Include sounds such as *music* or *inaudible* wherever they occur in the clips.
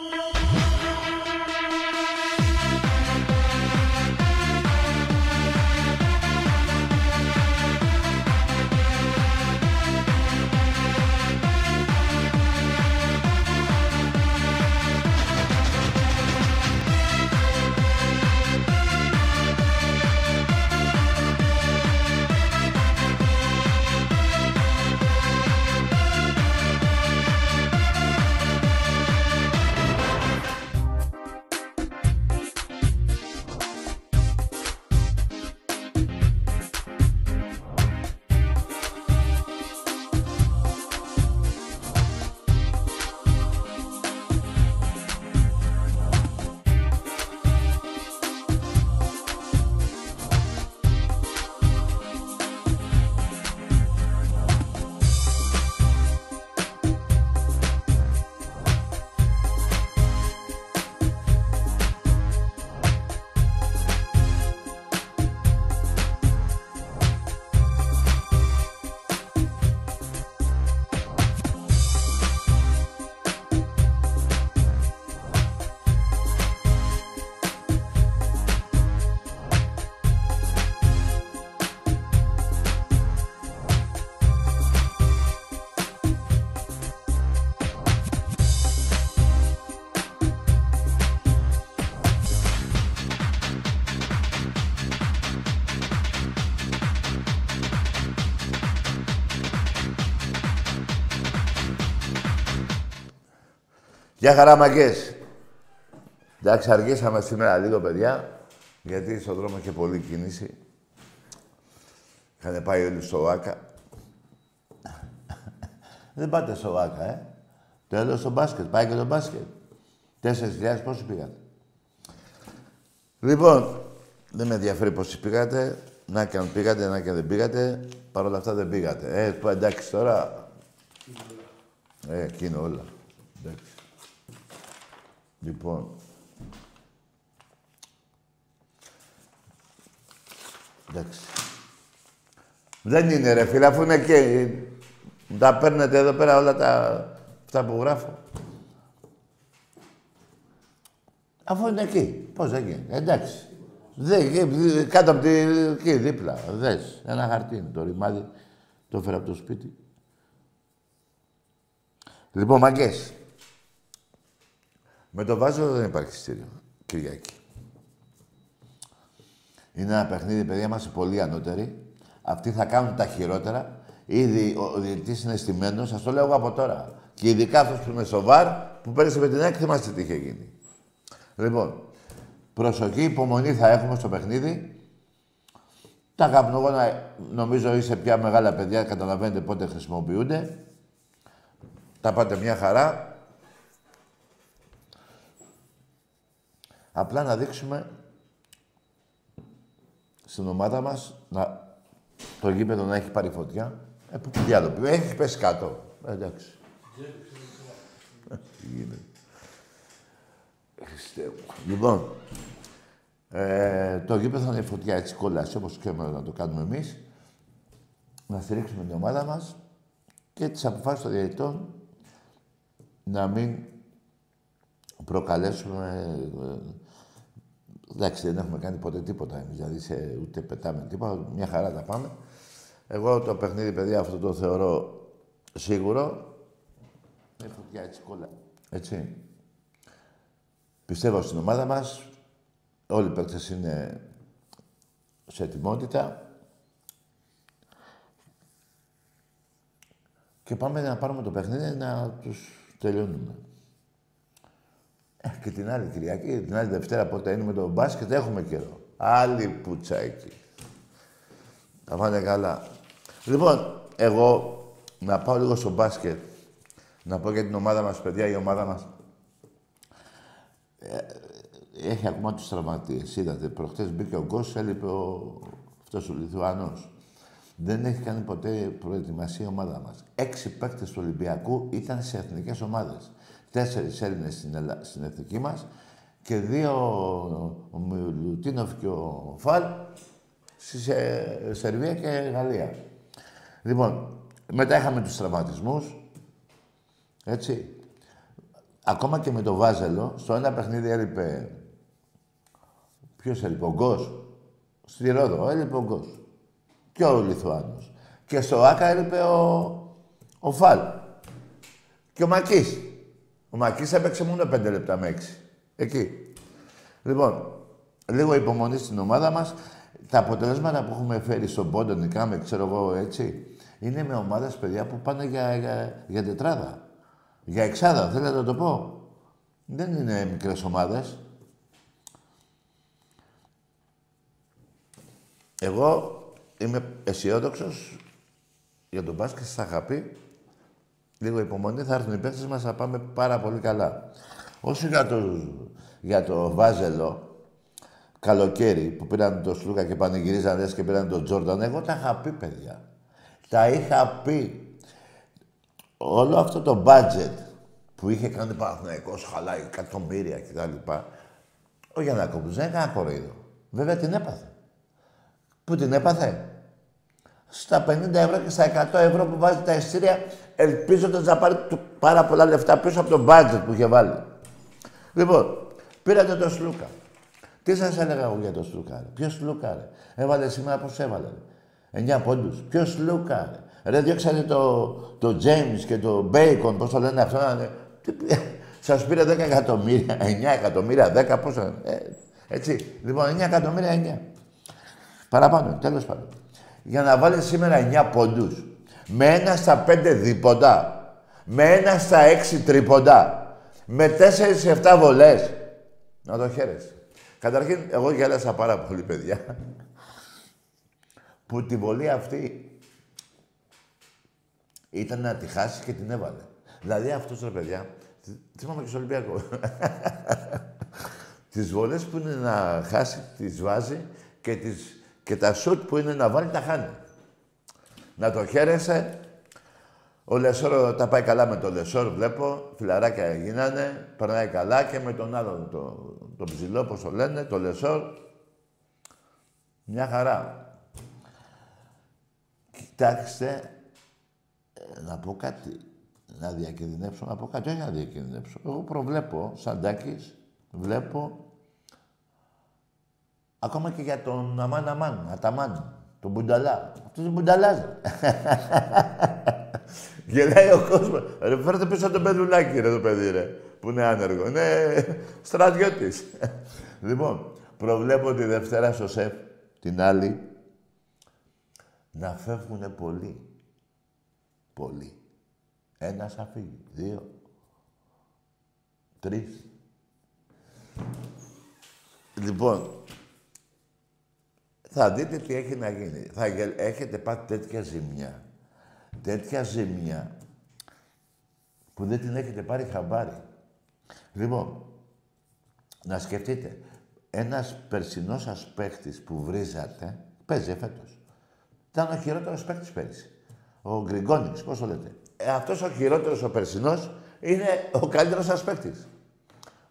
don't know. Γεια χαρά, μαγκές. Εντάξει, αργήσαμε σήμερα λίγο, παιδιά, γιατί στον δρόμο είχε πολλή κίνηση. Είχαν πάει όλοι στο ΆΚΑ. Δεν πάτε στο ΆΚΑ, ε. Τέλος στο μπάσκετ. Πάει και το μπάσκετ. Τέσσερις χιλιάδες πόσοι πήγατε. Λοιπόν, δεν με ενδιαφέρει πόσοι πήγατε. Να και αν πήγατε, να και δεν πήγατε. Παρ' όλα αυτά δεν πήγατε. Ε, εντάξει τώρα. Ε, εκείνο όλα. Εντάξει. Λοιπόν. Εντάξει. Δεν είναι ρε φίλε, αφού είναι και... Τα παίρνετε εδώ πέρα όλα τα... αυτά που γράφω. Αφού είναι εκεί. Πώς δεν γίνεται. Εντάξει. Δεν, κάτω από τη... εκεί δίπλα. Δες. Ένα χαρτί είναι το ρημάδι. Το έφερα από το σπίτι. Λοιπόν, μαγκές. Με το Βάζο δεν υπάρχει στήριο. Κυριακή. Είναι ένα παιχνίδι, παιδιά, είμαστε πολύ ανώτεροι. Αυτοί θα κάνουν τα χειρότερα. Ήδη ο διαιτητής είναι στημένος, σας το λέω εγώ από τώρα. Και ειδικά αυτός που είναι σοβαρ, που πέρασε με την έκθεση, θυμάστε τι είχε γίνει. Λοιπόν, προσοχή, υπομονή θα έχουμε στο παιχνίδι. Τα καπνογόνα, νομίζω, είσαι πια μεγάλα παιδιά, καταλαβαίνετε πότε χρησιμοποιούνται. Τα πάτε μια χαρά. Απλά να δείξουμε στην ομάδα μας να... το γήπεδο να έχει πάρει φωτιά. Ε, που διάλογο. Έχεις πέσει κάτω. Ε, εντάξει. Λοιπόν, ε, το γήπεδο θα είναι φωτιά έτσι κόλλαση, όπως ξέρουμε να το κάνουμε εμείς. Να στηρίξουμε την ομάδα μας και τις αποφάσεις των διαιτητών να μην προκαλέσουμε... Ε, εντάξει, δεν έχουμε κάνει ποτέ τίποτα εμείς, δηλαδή σε, ούτε πετάμε τίποτα, μια χαρά τα πάμε. Εγώ το παιχνίδι, παιδιά, αυτό το θεωρώ σίγουρο. Με φωτιά έτσι κόλλα. Έτσι. Πιστεύω στην ομάδα μας. Όλοι οι παίκτες είναι σε ετοιμότητα. Και πάμε να πάρουμε το παιχνίδι να τους τελειώνουμε. Ε, και την άλλη Κυριακή, την άλλη Δευτέρα, πότε είναι με το μπάσκετ, έχουμε καιρό. Άλλη πουτσα εκεί. Θα πάνε καλά. Λοιπόν, εγώ να πάω λίγο στο μπάσκετ. Να πω για την ομάδα μας, παιδιά, η ομάδα μας ε, έχει ακόμα τους τραυματίες. Είδατε, προχτές μπήκε ο Γκος, έλειπε ο... αυτός ο Λιθουανός. Δεν έχει κάνει ποτέ προετοιμασία η ομάδα μας. Έξι παίκτες του Ολυμπιακού ήταν σε εθνικές ομάδες τέσσερις Έλληνες στην, Ελλά... στην εθνική μας και δύο, ο Μιλουτίνοφ και ο Φαλ, στη Σερβία και Γαλλία. Λοιπόν, μετά είχαμε τους τραυματισμούς, έτσι. ακόμα και με το Βάζελο, στο ένα παιχνίδι έλειπε... Ποιος έλειπε, ο Γκος. Στη Ρόδο, έλειπε ο Γκος. Και ο Λιθουάνος. Και στο Άκα έλειπε ο, ο Φαλ. Και ο Μακής. Ο Μακής έπαιξε μόνο πέντε λεπτά με έξι. Εκεί. Λοιπόν, λίγο υπομονή στην ομάδα μας. Τα αποτελέσματα που έχουμε φέρει στον πόντο, νικάμε, ξέρω εγώ έτσι, είναι με ομάδες, παιδιά, που πάνε για, για, για τετράδα. Για εξάδα, θέλετε να το πω. Δεν είναι μικρές ομάδες. Εγώ είμαι αισιόδοξος για τον μπάσκετ, σας είχα πει. Λίγο υπομονή, θα έρθουν οι παίκτες μας, θα πάμε πάρα πολύ καλά. Όσο για το, για το Βάζελο, καλοκαίρι που πήραν το Σλούκα και πανηγυρίζαν και πήραν τον Τζόρνταν, εγώ τα είχα πει, παιδιά. Τα είχα πει. Όλο αυτό το budget που είχε κάνει Παναθηναϊκός, χαλάει εκατομμύρια κτλ. Ο Γιαννακόπουλος δεν έκανε κοροϊδό. Βέβαια την έπαθε. Πού την έπαθε; Στα 50 ευρώ και στα 100 ευρώ που βάζει τα εισιτήρια, ελπίζοντας να πάρει πάρα πολλά λεφτά πίσω από το budget που είχε βάλει. Λοιπόν, πήρατε το Σλούκα. Τι σας έλεγα εγώ για το Σλούκα, Ποιος Σλούκα, ρε; Έβαλε σήμερα πώς έβαλε. 9 πόντους. Ποιος Σλούκα, ρε; Ρε, διώξατε το, το James και το Bacon, πώς το λένε αυτό. *laughs* Σας πήρε 10 εκατομμύρια, 9 εκατομμύρια, 10 πόσο. Ε, έτσι. Λοιπόν, 9 εκατομμύρια, 9. Παραπάνω, τέλος πάντων. Για να βάλεις σήμερα 9 πόντους. Με ένα στα 5 δίποντα. Με ένα στα 6 τρίποντα. Με 4-7 βολές. Να το χαίρεσαι. Καταρχήν, εγώ γέλασα πάρα πολύ, παιδιά. που τη βολή αυτή ήταν να τη χάσει και την έβαλε. Δηλαδή αυτός ρε παιδιά, θυμάμαι και στο Ολυμπιακό. *laughs* τις βολές που είναι να χάσει, τις βάζει και, τις, και τα σουτ που είναι να βάλει, τα χάνει. Να το χαίρεσαι. Ο Λεσόρ τα πάει καλά με το Λεσόρ, βλέπω. Φιλαράκια γίνανε, περνάει καλά και με τον άλλον, το, το ψηλό, πώς το λένε, το Λεσόρ. Μια χαρά. Κοιτάξτε, ε, να πω κάτι να διακινδυνεύσω, να πω κάτι, όχι να διακινδυνεύσω. Εγώ προβλέπω, σαν τάκης, βλέπω ακόμα και για τον Αμάν Αμάν, Αταμάν, τον Μπουνταλά. Αυτός είναι Μπουνταλάς. *laughs* Γελάει ο κόσμος. Ρε, φέρτε πίσω τον παιδουλάκι, ρε, το παιδί, ρε, που είναι άνεργο. Είναι στρατιώτης. *laughs* λοιπόν, προβλέπω τη Δευτέρα στο ΣΕΦ, την άλλη, να φεύγουν πολλοί. Πολλοί. Ένα θα φύγει. Δύο. Τρεις. Λοιπόν, θα δείτε τι έχει να γίνει. Θα έχετε πάθει τέτοια ζημιά. Τέτοια ζημιά που δεν την έχετε πάρει χαμπάρι. Λοιπόν, να σκεφτείτε, ένας περσινός σας παίχτης που βρίζατε, παίζει φέτος. Ήταν ο χειρότερος παίχτης πέρυσι. Ο Γκριγκόνης, πώς το λέτε ε, αυτός ο χειρότερος ο περσινός είναι ο καλύτερος σας παίκτης.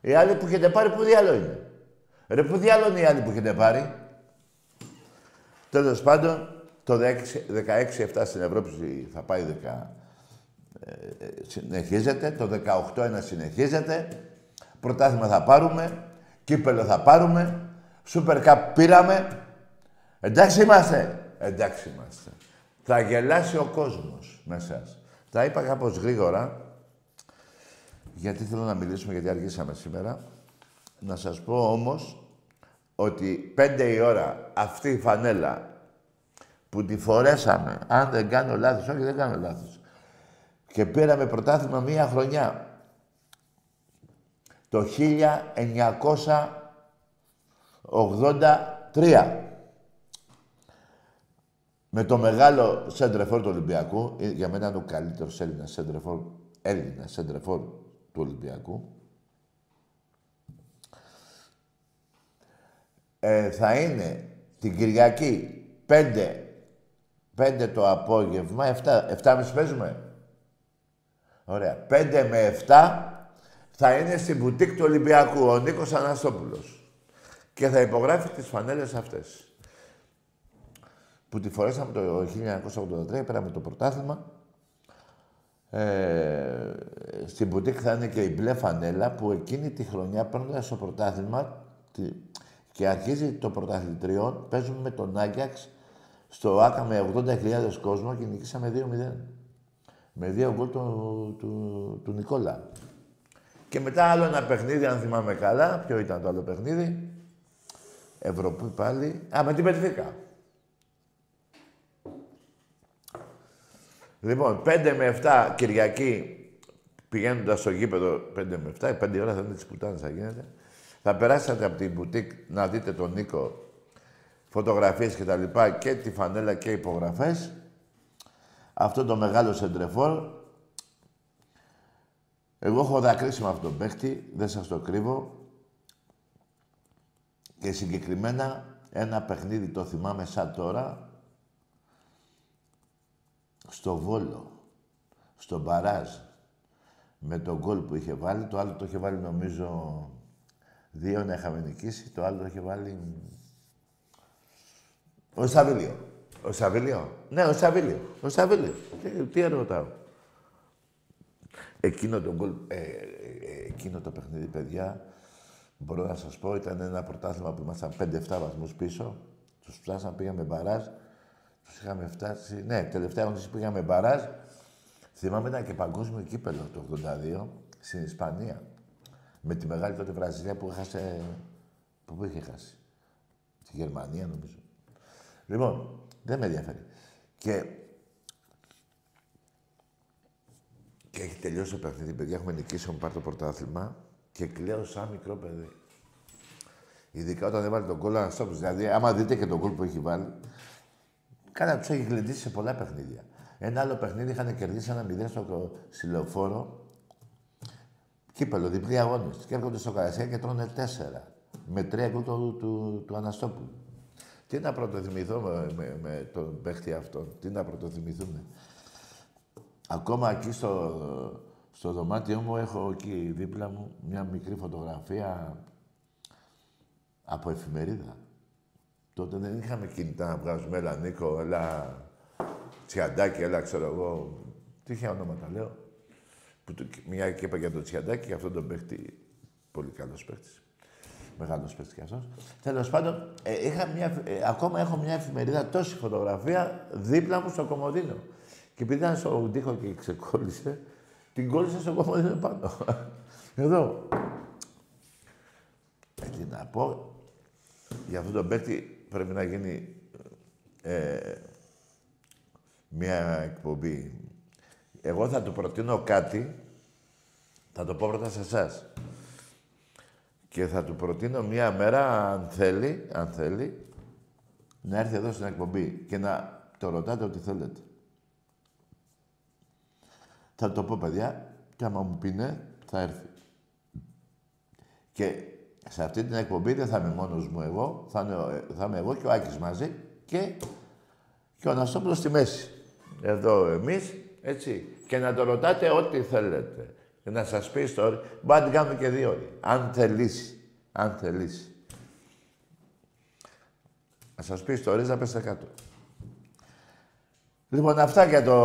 Οι άλλοι που έχετε πάρει, που διάλογο είναι. Ρε, που διάλογο είναι οι άλλοι που έχετε πάρει. Τέλος πάντων, το 16-7 στην Ευρώπη θα πάει 10. Ε, συνεχίζεται. Το 18-1 συνεχίζεται. Πρωτάθλημα θα πάρουμε. Κύπελο θα πάρουμε. Σούπερ Cup πήραμε. Εντάξει είμαστε. Εντάξει είμαστε. Θα γελάσει ο κόσμος με εσάς. Τα είπα κάπως γρήγορα, γιατί θέλω να μιλήσουμε, γιατί αργήσαμε σήμερα. Να σας πω όμως ότι πέντε η ώρα αυτή η φανέλα που τη φορέσαμε, αν δεν κάνω λάθος, όχι δεν κάνω λάθος, και πήραμε πρωτάθλημα μία χρονιά, το 1983 με το μεγάλο σέντρεφόρ του Ολυμπιακού, ε, για μένα είναι ο καλύτερος Έλληνας σέντρεφόρ, Έλληνας σέντρεφόρ του Ολυμπιακού. Ε, θα είναι την Κυριακή 5, 5 το απόγευμα, 7, 7.30 παίζουμε; Ωραία. 5 με 7 θα είναι στην μπουτίκ του Ολυμπιακού ο Νίκος Αναστόπουλος. Και θα υπογράφει τις φανέλες αυτές που τη φορέσαμε το 1983, πήραμε το πρωτάθλημα Ε, στην μπουτίκ θα είναι και η μπλε φανέλα που εκείνη τη χρονιά παίρνοντας το πρωτάθλημα και αρχίζει το πρωταθλητριό, παίζουμε με τον Άγιαξ στο ΆΚΑ με 80.000 κόσμο και νικήσαμε 2-0. Με δύο γκολ του, του, του, Νικόλα. Και μετά άλλο ένα παιχνίδι, αν θυμάμαι καλά. Ποιο ήταν το άλλο παιχνίδι; Ευρωπή πάλι. Α, με την Πετφίκα. Λοιπόν, 5 με 7 Κυριακή πηγαίνοντας στο γήπεδο 5 με 7, 5 ώρα θα είναι της πουτάνε, θα γίνεται. Θα περάσετε από την μπουτίκ να δείτε τον Νίκο, φωτογραφίες και τα λοιπά και τη φανέλα και υπογραφές. Αυτό το μεγάλο σεντρεφόρ. Εγώ έχω δακρύσει με αυτόν τον παίχτη, δεν σας το κρύβω. Και συγκεκριμένα ένα παιχνίδι το θυμάμαι σαν τώρα, στο Βόλο, στο Μπαράζ, με τον γκολ που είχε βάλει. Το άλλο το είχε βάλει νομίζω δύο να είχαμε νικήσει, το άλλο το είχε βάλει... Ο Σαβίλιο. Ο Σαβίλιο. Ναι, ο Σαβίλιο. Ο Σαβίλιο. Τι, τι ερωτάω. Εκείνο το, γκολ, ε, ε, εκείνο το παιχνίδι, παιδιά, μπορώ να σας πω, ήταν ένα πρωτάθλημα που ήμασταν 5-7 βαθμούς πίσω. Τους φτάσαμε, πήγαμε μπαράζ. Τους είχαμε φτάσει... Ναι, τελευταία αγωνιστή πήγαμε μπαράζ. Θυμάμαι ήταν και παγκόσμιο κύπελο το 82 στην Ισπανία. Με τη μεγάλη τότε Βραζιλία που έχασε... Που είχε χάσει. Τη Γερμανία νομίζω. Λοιπόν, δεν με ενδιαφέρει. Και... Και έχει τελειώσει το παιχνίδι, παιδιά. Έχουμε νικήσει, έχουμε πάρει το πρωτάθλημα και κλαίω σαν μικρό παιδί. Ειδικά όταν έβαλε τον κόλλο Αναστόπουλο. Δηλαδή, άμα δείτε και τον κόλ που έχει βάλει, κάνα τους έχει γλεντήσει σε πολλά παιχνίδια. Ένα άλλο παιχνίδι είχαν κερδίσει ένα μηδέν στο συλλοφόρο. Κύπελο, διπλή αγώνες. Και έρχονται στο Καρασία και τρώνε τέσσερα. Με τρία γκολ του, του, του, Αναστόπουλου. Τι να πρωτοθυμηθώ με, με, με τον παίχτη αυτόν. Τι να πρωτοθυμηθούμε. Ακόμα εκεί στο, στο δωμάτιό μου έχω εκεί δίπλα μου μια μικρή φωτογραφία από εφημερίδα. Τότε δεν είχαμε κινητά να βγάζουμε, έλα Νίκο, έλα Τσιαντάκι, έλα ξέρω εγώ. Τι είχε ονόματα λέω. Που το, μια και είπα για το Τσιαντάκι, για αυτόν τον παίχτη. Πολύ καλός παίχτη. Μεγάλος παίχτη κι αυτός. Τέλος πάντων, ε, είχα μια, ε, ακόμα έχω μια εφημερίδα τόση φωτογραφία δίπλα μου στο κομμωδίνο. Και επειδή ήταν στο τοίχο και ξεκόλλησε, την κόλλησε στο κομμωδίνο πάνω. *laughs* Εδώ. Ε, τι να πω, για αυτόν τον παίχτη πρέπει να γίνει ε, μια εκπομπή. Εγώ θα του προτείνω κάτι, θα το πω πρώτα σε εσάς. Και θα του προτείνω μια μέρα, αν θέλει, αν θέλει, να έρθει εδώ στην εκπομπή και να το ρωτάτε ό,τι θέλετε. Θα το πω, παιδιά, και άμα μου πει ναι, θα έρθει. Και σε αυτή την εκπομπή δεν θα είμαι μόνος μου εγώ, θα είμαι, θα είμαι εγώ και ο Άκης μαζί και, και ο Αναστόπουλος στη μέση εδώ εμείς, έτσι. Και να το ρωτάτε ό,τι θέλετε. Και να σας πει ιστορία. Μπορεί να την κάνουμε και δύο ώρες. Αν θελήσει. Αν θελήσει. Να σας πει ιστορίες, να πέσετε κάτω. Λοιπόν, αυτά για το,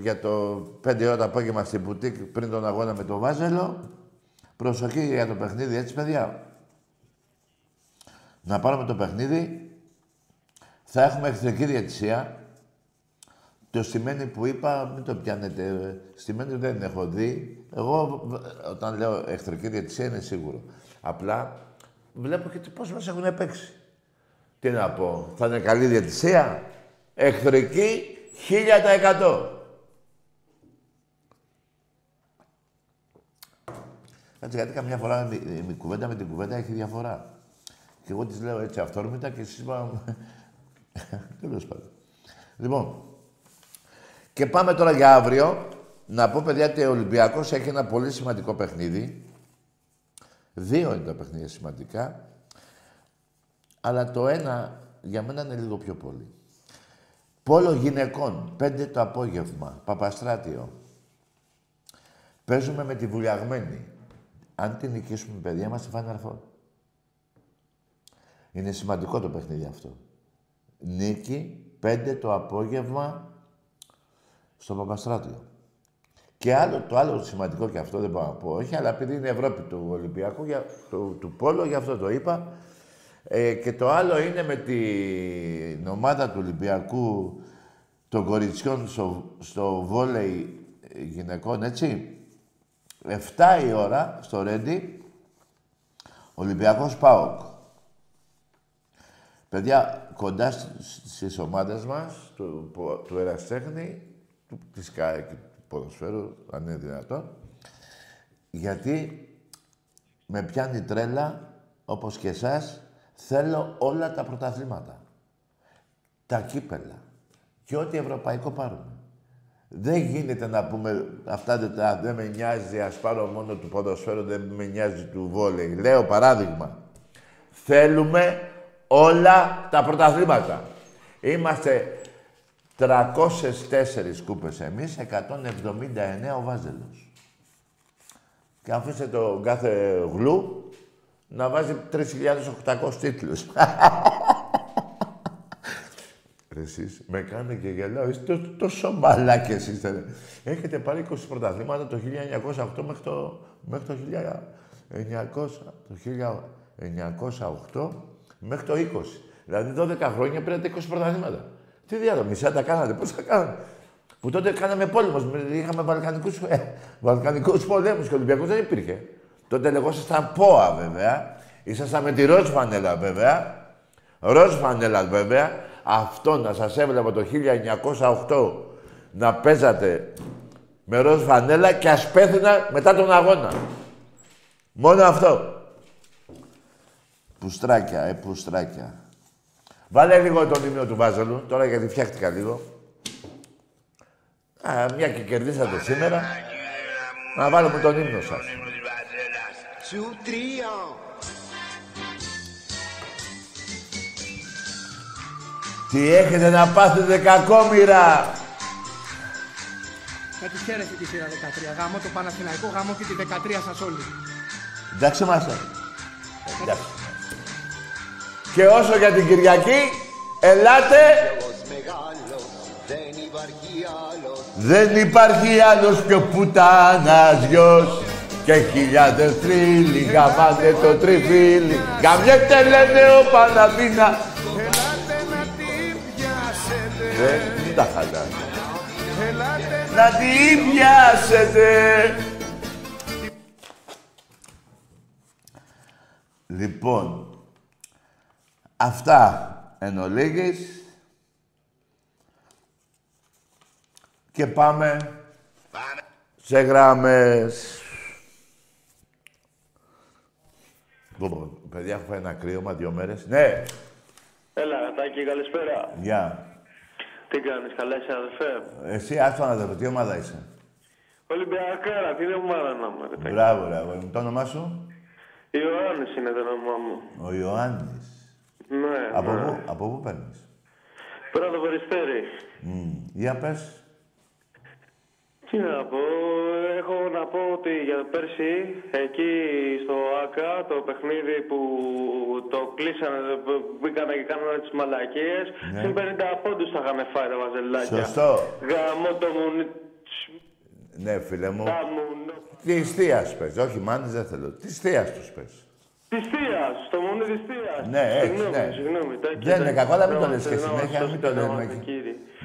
για το 5 ώρα το απόγευμα στην Πουτίκ πριν τον αγώνα με το Βάζελο. Προσοχή για το παιχνίδι, έτσι παιδιά. Να πάρουμε το παιχνίδι. Θα έχουμε εχθρική διατησία. Το σημαίνει που είπα, μην το πιάνετε. Στημένη δεν έχω δει. Εγώ, όταν λέω εχθρική διατησία, είναι σίγουρο. Απλά βλέπω και πώς μας έχουν παίξει. Τι να πω, θα είναι καλή διατησία. Εχθρική, χίλια τα εκατό. Κάτσε, γιατί καμιά φορά η κουβέντα με την κουβέντα έχει διαφορά. Και εγώ της λέω έτσι αυθόρμητα και εσείς είπα... *laughs* Τέλος πάντων. Λοιπόν, και πάμε τώρα για αύριο. Να πω, παιδιά, ότι ο Ολυμπιακός έχει ένα πολύ σημαντικό παιχνίδι. Δύο είναι τα παιχνίδια σημαντικά. Αλλά το ένα για μένα είναι λίγο πιο πολύ. Πόλο γυναικών, πέντε το απόγευμα, Παπαστράτιο. Παίζουμε με τη βουλιαγμένη. Αν την νικήσουμε, παιδιά, είμαστε φάνε Είναι σημαντικό το παιχνίδι αυτό. Νίκη, πέντε το απόγευμα, στο Παπαστράτιο. Και άλλο, το άλλο σημαντικό και αυτό δεν μπορώ να πω, όχι, αλλά επειδή είναι Ευρώπη του Ολυμπιακού, για, του, του Πόλο, γι' αυτό το είπα. Ε, και το άλλο είναι με την ομάδα του Ολυμπιακού των κοριτσιών στο, στο βόλεϊ γυναικών, έτσι. 7 η ώρα στο Ρέντι, Ολυμπιακός ΠΑΟΚ. Παιδιά, κοντά στις ομάδες μας, του, του Εραστέχνη, του, της ΚΑΕ και του ποδοσφαίρου, αν είναι δυνατόν, γιατί με πιάνει τρέλα, όπως και εσάς, θέλω όλα τα πρωταθλήματα. Τα κύπελα. Και ό,τι ευρωπαϊκό πάρουμε. Δεν γίνεται να πούμε αυτά δεν, δεν με νοιάζει, ας πάρω μόνο του ποδοσφαίρου, δεν με νοιάζει του βόλεϊ. Λέω παράδειγμα. Θέλουμε όλα τα πρωταθλήματα. Είμαστε 304 κούπες εμείς, 179 ο Βάζελος. Και αφήστε το κάθε γλου να βάζει 3.800 τίτλους. *laughs* Εσείς με κάνετε και γελάω. Είστε τόσο μαλάκες είστε. Έχετε πάρει 20 πρωταθλήματα το 1908 μέχρι το, μέχρι το 1900. Το 1908 μέχρι το 20. Δηλαδή 12 χρόνια πήρατε 20 πρωταθλήματα. Τι διάλογο, μισά τα κάνατε, πώς τα κάνατε. Που τότε κάναμε πόλεμος, είχαμε βαλκανικούς, ε, βαλκανικούς πολέμους και ο Ολυμπιακός δεν υπήρχε. Τότε λεγόσασταν ΠΟΑ βέβαια. Ήσασταν με τη ροζ φανέλα βέβαια. Ροζ φανέλα βέβαια. Αυτό να σας έβλεπα το 1908 να παίζατε με ροζ φανέλα και ας πέθαινα μετά τον αγώνα. Μόνο αυτό. Πουστράκια, ε, πουστράκια. Βάλε λίγο τον ύμνο του Βάζελου, τώρα γιατί φτιάχτηκα λίγο. Α, μια και κερδίσατε σήμερα. Να βάλουμε τον ύμνο σας. Τι έχετε να πάθετε κακόμοιρα. Να τη χαίρεσαι τη σειρά 13. Γάμο το Παναθηναϊκό, γάμο και τη 13 σας όλοι. Εντάξει είμαστε. Εντάξει. Και όσο για την Κυριακή, ελάτε. Δεν υπάρχει άλλος πιο πουτάνας γιος και χιλιάδες θρύλοι γαμάτε το τριφύλι. Γαμιέται λένε ο Παναθήνα Δεν μην τα χαλάνε. Να την πιάσετε Λοιπόν, Αυτά εν ολίγης. Και πάμε, πάμε. σε γράμμες. Λοιπόν, παιδιά, έχω φάει ένα κρύωμα δύο μέρες. Ναι. Έλα, Τάκη, καλησπέρα. Γεια. Τι κάνεις, καλά είσαι, αδερφέ; Εσύ, άστο αδερφέ, τι ομάδα είσαι; Ολυμπιακάρα, τι ομάδα να μου, Μπράβο, ρε, Το όνομά σου; Ιωάννης είναι το όνομά μου. Ο Ιωάννης. Ναι, από, ναι. Πού, από πού παίρνεις; Πέρα το Περιστέρι. Mm. Για πες. Τι να πω, έχω να πω ότι για πέρσι εκεί στο ΆΚΑ το παιχνίδι που το κλείσανε, μπήκανε και κάνανε τις μαλακίες, ναι. συν 50 πόντους θα είχαμε φάει τα βαζελάκια. Σωστό. Γαμώ το μου... Ναι, φίλε μου. Τι θείας πες, όχι μάνης δεν θέλω. Τι θείας τους πες. Τη θεία, στο μονό τη θεία. Ναι, έχει, ναι. Συγγνώμη, δεν είναι κακό, αλλά μην το λες και συνέχεια, μην το λέμε.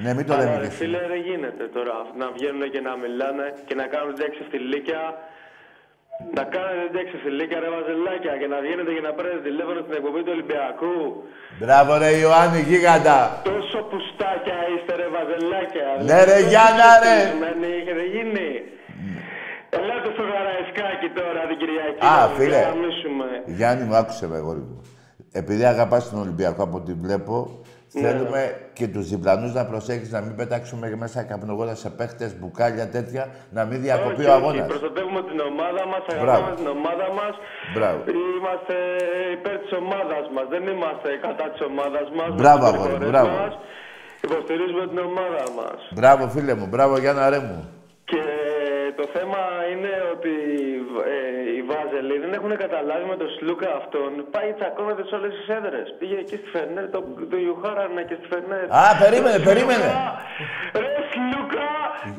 Ναι, μην το λέμε και Φίλε, δεν γίνεται τώρα να βγαίνουν και να μιλάνε και να κάνουν τέτοια ξεφτιλίκια. Να κάνετε τέτοια ξεφτιλίκια, ρε βαζελάκια και να βγαίνετε και να παίρνετε τηλέφωνο στην εκπομπή του Ολυμπιακού. Μπράβο, ρε Ιωάννη, γίγαντα. Τόσο πουστάκια είστε, ρε βαζελάκια. Ναι, ρε Γιάννα, ρε. Έχετε γίνει. Ελάτε στο Γαραϊσκάκι τώρα την Κυριακή. Α, φίλε. Γιάννη μου, άκουσε με, αγόρι μου. Επειδή αγαπάς τον Ολυμπιακό από ό,τι βλέπω, ναι. θέλουμε και τους διπλανούς να προσέχεις να μην πετάξουμε μέσα καπνογόνα σε παίχτες, μπουκάλια, τέτοια, να μην διακοπεί όχι, ο αγώνας. Όχι, προστατεύουμε την ομάδα μας, αγαπάμε την ομάδα μας. Μπράβο. Είμαστε υπέρ της ομάδας μας, δεν είμαστε κατά της ομάδας μας. Μπράβο, αγόρι, μπράβο. Μας. Υποστηρίζουμε την ομάδα μας. Μπράβο, φίλε μου, μπράβο, Γιάννα Ρε μου. Και το θέμα είναι ότι ε, οι Βάζελοι δεν έχουν καταλάβει με τον Σλούκα αυτόν. Πάει τσακώνεται σε όλες τις έδρες. Πήγε εκεί στη Φερνέρ, το, το Ιουχάρανα και στη Φερνέρ. Α, περίμενε, περίμενε. Ρε Σλούκα,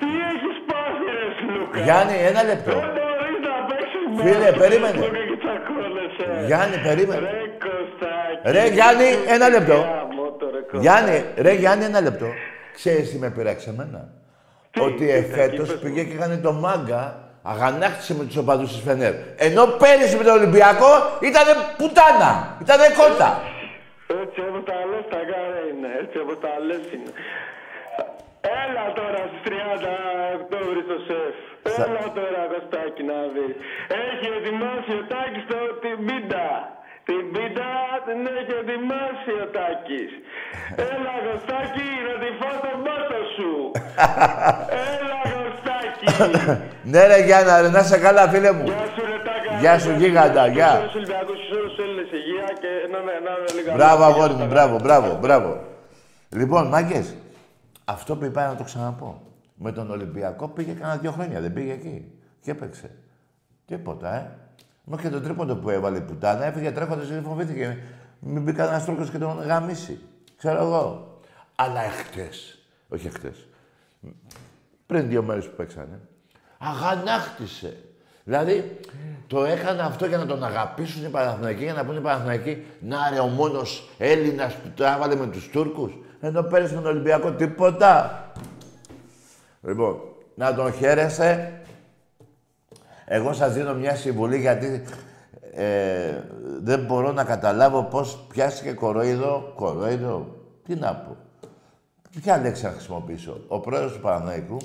τι έχεις πάθει ρε Σλούκα; Γιάννη, ένα λεπτό. Δεν μπορείς να παίξεις με Φίλε, αυτό, περίμενε. Σλούκα, και τσακώνεσαι. Γιάννη, περίμενε. Ρε Κωστάκη. Ρε, Γιάννη, ένα λεπτό. Γάμο το, ρε, Κωστάκη. Γιάννη, ρε Γιάννη, ένα λεπτό. Ξέρεις τι με πειράξει εμένα; Τι, Ότι τι, εφέτος τι, πες μου. πήγε και έκανε το μάγκα, αγανάκτησε με τους οπαδούς της Φενέρ. Ενώ πέρυσι με τον Ολυμπιακό ήτανε πουτάνα, ήτανε κότα. Έτσι όπως τα λες τα γάρα είναι, έτσι όπως τα λες είναι. Έλα τώρα στις 30 Οκτώβρη στο ΣΕΦ. Έλα τώρα Κωστάκη να δεις. Έχει ετοιμάσει ο Τάκης το, την πίτα. Την πίτα την έχει ετοιμάσει ο Τάκης. *laughs* Έλα Κωστάκη να τη φας τον πάτο σου. *laughs* Έλα Κωστάκη. *laughs* Ναι ρε Γιάννα, ρε, να είσαι καλά φίλε μου. Γεια σου ρε Τάκα. Γεια σου, γίγαντα, γεια. Στους Ολυμπιακούς, στους όλους τους Έλληνες υγεία και να είναι να είναι λίγα. Μπράβο αγόρι μου, μπράβο, μπράβο, μπράβο. Λοιπόν, μάγκες, αυτό που είπα να το ξαναπώ. Με τον Ολυμπιακό πήγε κανένα δύο χρόνια, δεν πήγε εκεί. Και έπαιξε. Τίποτα, ε. Μέχρι και το τρίποντο που έβαλε η πουτάνα έφυγε τρέχοντας και φοβήθηκε. Μην μπει κανένας τρόπο και τον γαμίσει. Ξέρω εγώ. Αλλά εχθές, όχι εχθές, πριν δύο μέρες που παίξανε, αγανάκτησε. Δηλαδή, το έκανε αυτό για να τον αγαπήσουν οι Παναθηναϊκοί, για να πούνε οι Παναθηναϊκοί, να ρε ο μόνος Έλληνας που το έβαλε με τους Τούρκους, ενώ πέρυσι με τον Ολυμπιακό τίποτα. Λοιπόν, να τον χαίρεσαι. Εγώ σας δίνω μια συμβουλή γιατί ε, δεν μπορώ να καταλάβω πώς πιάστηκε κορόιδο, κορόιδο, τι να πω. Ποια λέξη να χρησιμοποιήσω. Ο πρόεδρος του Παναθηναϊκού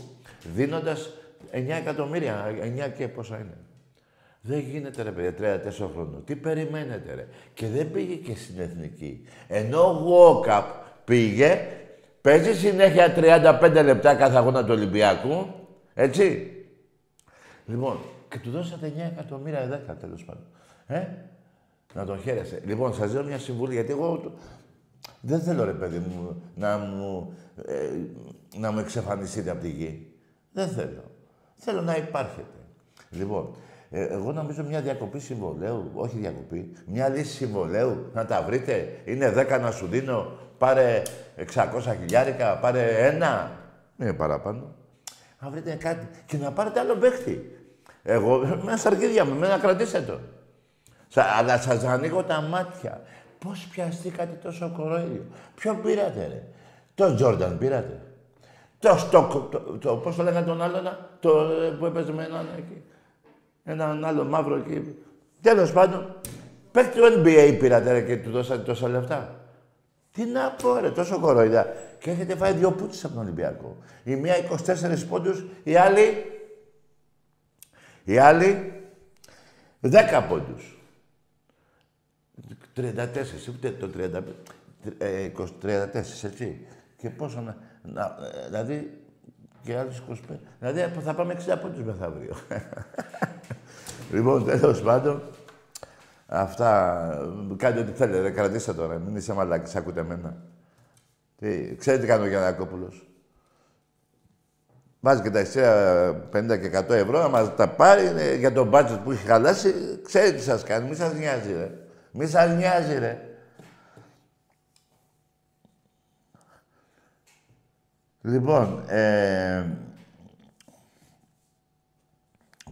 δίνοντας 9 εκατομμύρια, 9 και πόσα είναι. Δεν γίνεται ρε παιδιά, 34 χρόνων. Τι περιμένετε ρε. Και δεν πήγε και στην εθνική. Ενώ ο Γουόκαπ πήγε, παίζει συνέχεια 35 λεπτά κάθε αγώνα του Ολυμπιακού. Έτσι. Λοιπόν, και του δώσατε 9 εκατομμύρια 10 τέλος πάντων. Ε, να τον χαίρεσαι. Λοιπόν, σας δίνω μια συμβουλή, γιατί εγώ το- δεν θέλω ρε παιδί μου να μου, ε, να μου εξαφανιστείτε από τη γη. Δεν θέλω. Θέλω να υπάρχετε. Λοιπόν, ε, εγώ νομίζω μια διακοπή συμβολέου, όχι διακοπή, μια λύση συμβολέου, να τα βρείτε. Είναι 10 να σου δίνω, πάρε 600 χιλιάρικα, πάρε ένα. Δεν είναι παραπάνω. Να βρείτε κάτι και να πάρετε άλλο παίχτη. Εγώ, με στα αρχίδια μου, με να κρατήσετε τον. Σα, αλλά σας ανοίγω τα μάτια. Πώς πιαστήκατε τόσο κορόιδιο. Ποιον πήρατε, ρε; Το Τζόρνταν πήρατε. Το Στοκ, το, το, πώς το λέγανε τον άλλο, να- το ε, που έπαιζε με έναν εκεί. Έναν άλλο μαύρο εκεί. Τέλος πάντων, παίκτη του NBA πήρατε ρε, και του δώσατε τόσα λεφτά. Τι να πω ρε, τόσο κοροϊδά. Και έχετε φάει δύο πούτσες από τον Ολυμπιακό. Η μία 24 πόντους, η άλλη... Η άλλη 10 πόντους. 34, ούτε το 35. Ε, 20, 34, έτσι. Και πόσο να... να ε, δηλαδή, και άλλους 25. Δηλαδή, θα πάμε 60 πόντους μεθαύριο. *laughs* λοιπόν, τέλος πάντων, αυτά, κάντε ό,τι θέλετε, κρατήστε τώρα, μην είσαι μαλάκης, ακούτε εμένα. Τι, ξέρετε τι κάνει ο Γιαννακόπουλος; Βάζει και τα εισιτήρια 50 και 100 ευρώ, να μας τα πάρει είναι για τον budget που έχει χαλάσει, ξέρετε τι σας κάνει, μη σας νοιάζει ρε. Μη σας νοιάζει ρε. Λοιπόν, ε,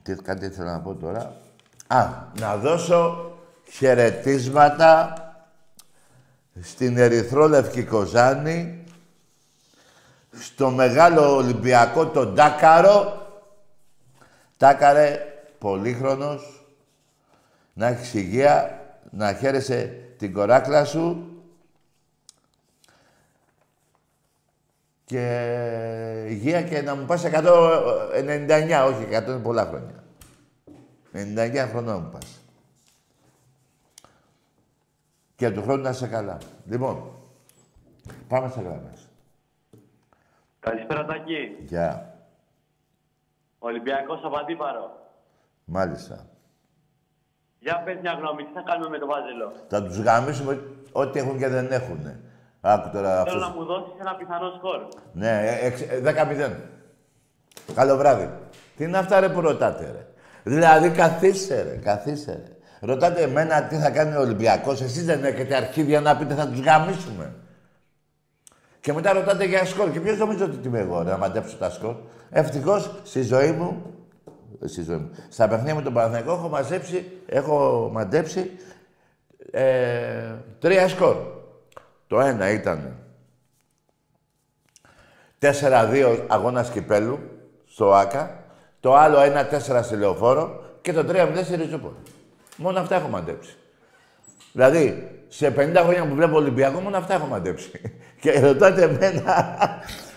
τι, κάτι ήθελα να πω τώρα. Α, να δώσω χαιρετίσματα στην Ερυθρόλευκη Κοζάνη, στο μεγάλο Ολυμπιακό τον Τάκαρο. Τάκαρε, πολύχρονος, να έχεις υγεία, να χαίρεσαι την κοράκλα σου και υγεία και να μου πας 199, όχι 100 είναι πολλά χρόνια. 99 χρονών μου πας. Και του χρόνου να είσαι καλά. Λοιπόν, πάμε σε γράμμες. Καλησπέρα Τάκη. Γεια. Ολυμπιακός Απαντήπαρο. Μάλιστα. Για πες μια γνώμη, τι θα κάνουμε με το Βάζελο; Θα τους γαμίσουμε ό,τι έχουν και δεν έχουν. Άκου τώρα Θέλω να αυτούς. μου δώσεις ένα πιθανό σκορ. Ναι, ε, εξ- ε, 10-0. Καλό βράδυ. Τι είναι αυτά ρε που ρωτάτε ρε; Δηλαδή καθίστε ρε, καθίστε ρε. Ρωτάτε εμένα τι θα κάνει ο Ολυμπιακός. Εσείς δεν έχετε αρχίδια να πείτε θα τους γαμίσουμε. Και μετά ρωτάτε για σκορ. Και ποιος νομίζω ότι είμαι εγώ, ρε, να μαντέψω τα σκορ. Ευτυχώς στη ζωή μου, στη ζωή μου, στα παιχνίδια με τον Παναθηναϊκό έχω μαζέψει, έχω μαντέψει ε, τρία σκορ. Το ένα ήταν 4-2 αγώνας κυπέλου στο ΆΚΑ. Το άλλο 1-4 στη Λεωφόρο και το 3-0 στη Ριζούπολη. Μόνο αυτά έχω μαντέψει. Δηλαδή, σε 50 χρόνια που βλέπω Ολυμπιακό, μόνο αυτά έχω μαντέψει. *laughs* και ρωτάτε εμένα.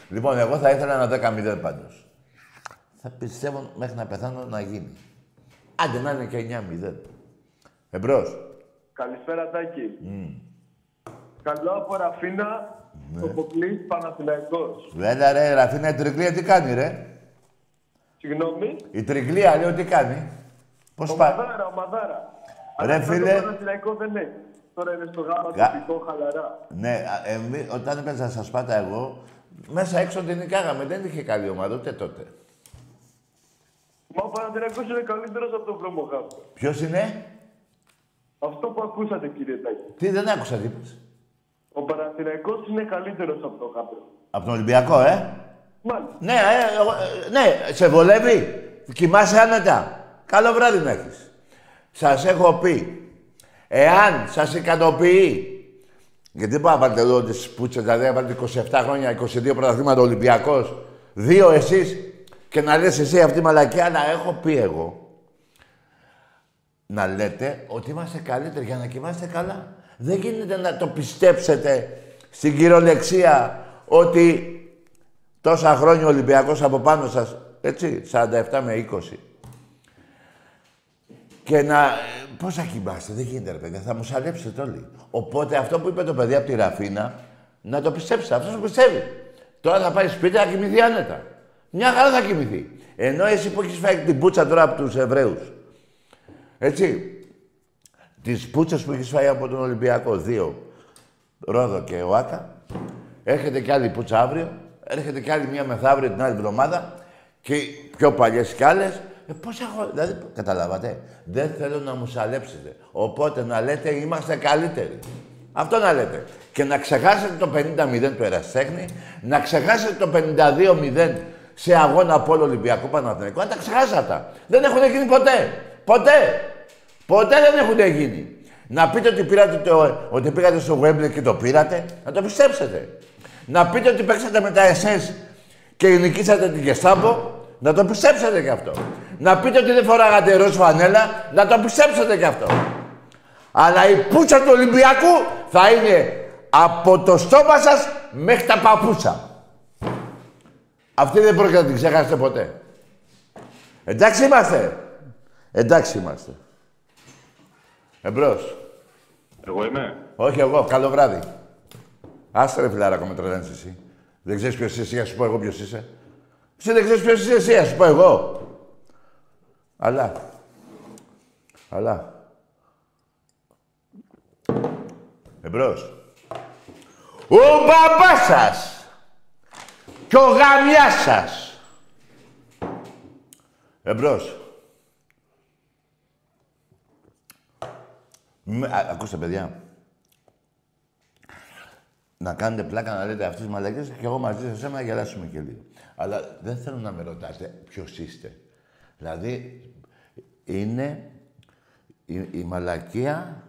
λοιπόν, εγώ θα ήθελα ένα 10-0 πάντως. Θα πιστεύω μέχρι να πεθάνω να γίνει. Άντε να είναι και 9-0. Εμπρός. Καλησπέρα, Τάκη. Καλό από Ραφίνα, Ναι. το Ποκλής Παναθηναϊκός. Βέβαια ρε, Ραφίνα, η τρικλία τι κάνει ρε; Συγγνώμη. Η τρικλία λέω τι κάνει; Πώς πάει. Ομαδάρα, ομαδάρα. Ρε, Αλλά φίλε. Το Παναθηναϊκό δεν έχει. Τώρα είναι στο γάμα Γα- τοπικό χαλαρά. Ναι, α, εμεί, όταν έπαιζα στα Σπάτα εγώ, μέσα έξω την νικάγαμε. Δεν είχε καλή ομάδα ούτε τότε. Μα ο Παναθηναϊκός είναι καλύτερος από τον Βρωμοχάπτο. Ποιος είναι, Αυτό που ακούσατε, κύριε Τάκη. τι δεν άκουσα τι είπες. Ο Παναθηναϊκός είναι καλύτερος από τον Χάπρο. Από τον Ολυμπιακό, ε; Μάλιστα. Ναι, ε, εγώ, ε, ναι, σε βολεύει. Κοιμάσαι άνετα. Καλό βράδυ να έχεις. Σας έχω πει, εάν σας ικανοποιεί, γιατί δεν μπορώ να βάλετε εδώ τις πούτσες, δηλαδή να βάλετε 27 χρόνια, 22 πρωταθλήματα Ολυμπιακός, δύο εσείς και να λες εσύ αυτή η μαλακιά, αλλά έχω πει εγώ, να λέτε ότι είμαστε καλύτεροι για να κοιμάστε καλά. Δεν γίνεται να το πιστέψετε στην κυριολεξία ότι τόσα χρόνια ο Ολυμπιακός από πάνω σας, έτσι, 47 με 20. Και να... Πώς θα κοιμάστε, δεν γίνεται ρε παιδιά, θα μου σαλέψετε όλοι. Οπότε αυτό που είπε το παιδί από τη Ραφίνα, να το πιστέψετε, αυτός το πιστεύει. Τώρα θα πάει σπίτι να κοιμηθεί άνετα. Μια χαρά θα κοιμηθεί. Ενώ εσύ που έχεις φάει την πούτσα τώρα από τους Εβραίους. Έτσι. Τις πούτσες που έχεις φάει από τον Ολυμπιακό, δύο, Ρόδο και ΟΑΚΑ. Έρχεται κι άλλη πουτσα αύριο, έρχεται κι άλλη μία μεθαύριο την άλλη εβδομάδα και πιο παλιές κι άλλες. Ε, πώς έχω... Δηλαδή, καταλάβατε; Δεν θέλω να μου σαλέψετε. Οπότε να λέτε είμαστε καλύτεροι. Αυτό να λέτε. Και να ξεχάσετε το 50-0 του Εραστέχνη, να ξεχάσετε το 52-0 σε αγώνα από όλο Ολυμπιακό Παναθηναϊκό. Να τα ξεχάσατε. Δεν έχουν γίνει ποτέ. Ποτέ. Ποτέ δεν έχουν γίνει. Να πείτε ότι, πήρατε το, ότι πήγατε στο Wembley και το πήρατε, να το πιστέψετε. Να πείτε ότι παίξατε με τα SS και νικήσατε την Gestapo, να το πιστέψετε κι αυτό. Να πείτε ότι δεν φοράγατε ροζ φανέλα, να το πιστέψετε κι αυτό. Αλλά η πούτσα του Ολυμπιακού θα είναι από το στόμα σας μέχρι τα παπούτσα. Αυτή δεν πρόκειται να την ξεχάσετε ποτέ. Εντάξει είμαστε. Εντάξει είμαστε. Εμπρός. Εγώ είμαι. Όχι εγώ, καλό βράδυ. Άστε ρε φιλάρακο με τρελαίνεις εσύ. Δεν ξέρεις ποιος είσαι εσύ, να σου πω εγώ ποιος είσαι. Εσύ δεν ξέρεις ποιος είσαι εσύ, να σου πω εγώ. Αλλά. Αλλά. Εμπρός. Ο μπαμπάς σας και ο γαμιάς σας. Εμπρός. Με, α, ακούστε, παιδιά. Να κάνετε πλάκα να λέτε αυτές τις μαλακίες και εγώ μαζί σας να γελάσουμε και λίγο. Αλλά δεν θέλω να με ρωτάτε ποιος είστε. Δηλαδή, είναι η, η μαλακία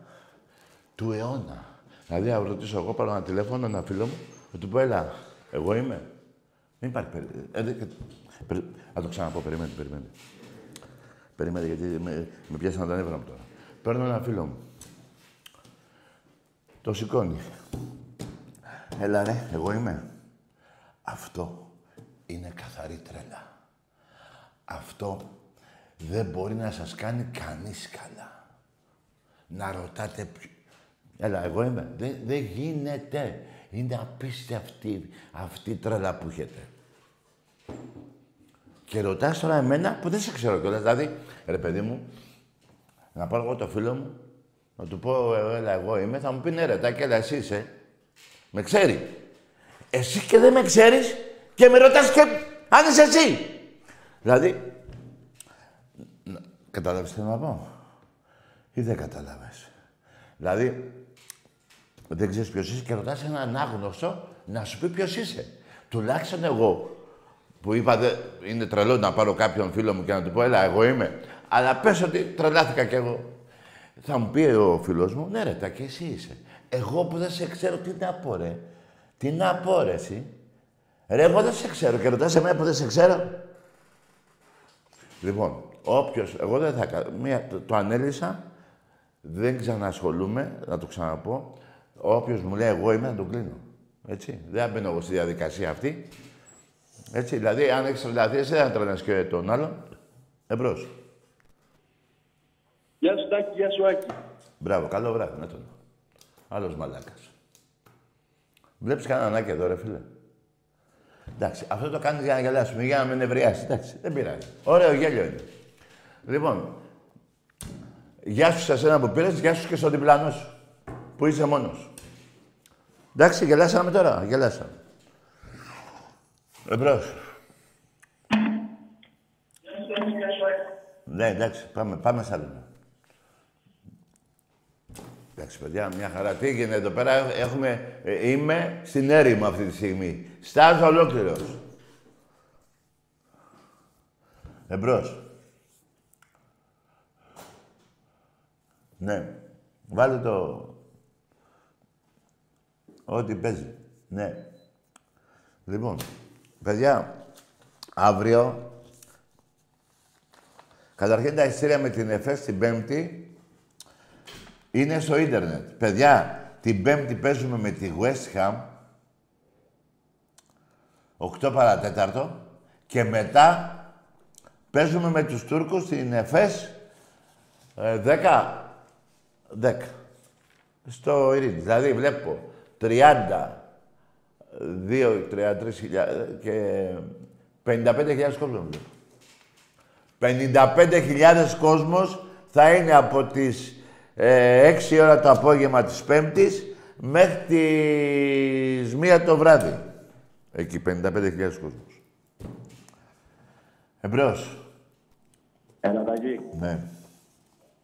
του αιώνα. Δηλαδή, να ρωτήσω εγώ, πάρω ένα τηλέφωνο, ένα φίλο μου, να του πω, έλα, εγώ είμαι. Δεν υπάρχει περίπτωση. Ε, δεν- περι- Θα το ξαναπώ, περιμένετε, περιμένετε. Περιμένετε, γιατί με, με πιάσανε τα νεύρα μου τώρα. Παίρνω ένα φίλο μου. Το σηκώνει. Έλα ρε, εγώ είμαι. Αυτό είναι καθαρή τρέλα. Αυτό δεν μπορεί να σας κάνει κανείς καλά. Να ρωτάτε ποιο... Έλα, εγώ είμαι. Δεν, δεν γίνεται. Είναι απίστευτη αυτή η τρέλα που έχετε. Και ρωτάς τώρα εμένα που δεν σε ξέρω κιόλας. Δηλαδή, ρε παιδί μου, να πάρω εγώ το φίλο μου, να του πω, «Ε, έλα, εγώ είμαι, θα μου πει, ναι, ρε, τάκη, έλα, εσύ είσαι. Με ξέρει. Εσύ και δεν με ξέρεις και με ρωτάς και αν είσαι εσύ. Δηλαδή, να- κατάλαβες τι θέλω να πω. Ή δεν κατάλαβες. Δηλαδή, δεν ξέρεις ποιος είσαι και ρωτάς έναν άγνωστο να σου πει ποιος είσαι. Τουλάχιστον εγώ που είπα δε, είναι τρελό να πάρω κάποιον φίλο μου και να του πω, έλα, εγώ είμαι. Αλλά πες ότι τρελάθηκα κι εγώ. Θα μου πει ο φίλος μου, ναι ρε, τα και εσύ είσαι. Εγώ που δεν σε ξέρω, τι να πω ρε. Τι να πω ρε εσύ. Ρε, εγώ δεν σε ξέρω και ρωτάς εμένα που δεν σε ξέρω. Λοιπόν, όποιος, εγώ δεν θα κάνω, μία, το, το ανέλησα, δεν ξανασχολούμαι, να το ξαναπώ. Όποιος μου λέει εγώ είμαι, να τον κλείνω. Έτσι. Δεν μπαίνω εγώ στη διαδικασία αυτή. Έτσι, δηλαδή, αν έχεις τρελαθεί, εσύ δεν τρελαίνεις και τον άλλον. Εμπρός. Γεια σου Τάκη, γεια σου Άκη. Μπράβο, καλό βράδυ με τον. Άλλος μαλάκας. Βλέπεις κανέναν άκη εδώ, ρε φίλε. Εντάξει, αυτό το κάνεις για να γελάσουμε, για να με νευριάσεις. Εντάξει, δεν πειράζει. Ωραίο γέλιο είναι. Λοιπόν, γεια σου σε εσένα που πήρες, γεια σου και στον διπλανό σου, που είσαι μόνος. Εντάξει, γελάσαμε τώρα, γελάσαμε. Εμπρός. Ναι, εντάξει, πάμε, πάμε σ' άλλο. Εντάξει, παιδιά, μια χαρά. Τι έγινε εδώ πέρα, έχουμε, ε, είμαι στην έρημο αυτή τη στιγμή. Στάζω ολόκληρος. Εμπρός. Ναι. Βάλε το... Ό,τι παίζει. Ναι. Λοιπόν, παιδιά, αύριο... Καταρχήν τα εισιτήρια με την ΕΦΕΣ την Πέμπτη είναι στο ίντερνετ. Παιδιά, την Πέμπτη παίζουμε με τη West Ham 8 παρατέταρτο και μετά παίζουμε με τους Τούρκους στην ΕΦΕΣ 10 10 στο Ειρήνη. Δηλαδή βλέπω 30 2, 33 και 55.000 κόσμος βλέπω. 55.000 κόσμος θα είναι από τις ε, 6 ώρα το απόγευμα της Πέμπτης μέχρι τις 1 το βράδυ. Εκεί 55.000 κόσμος. Εμπρός. Έλα Τάκη. Ναι,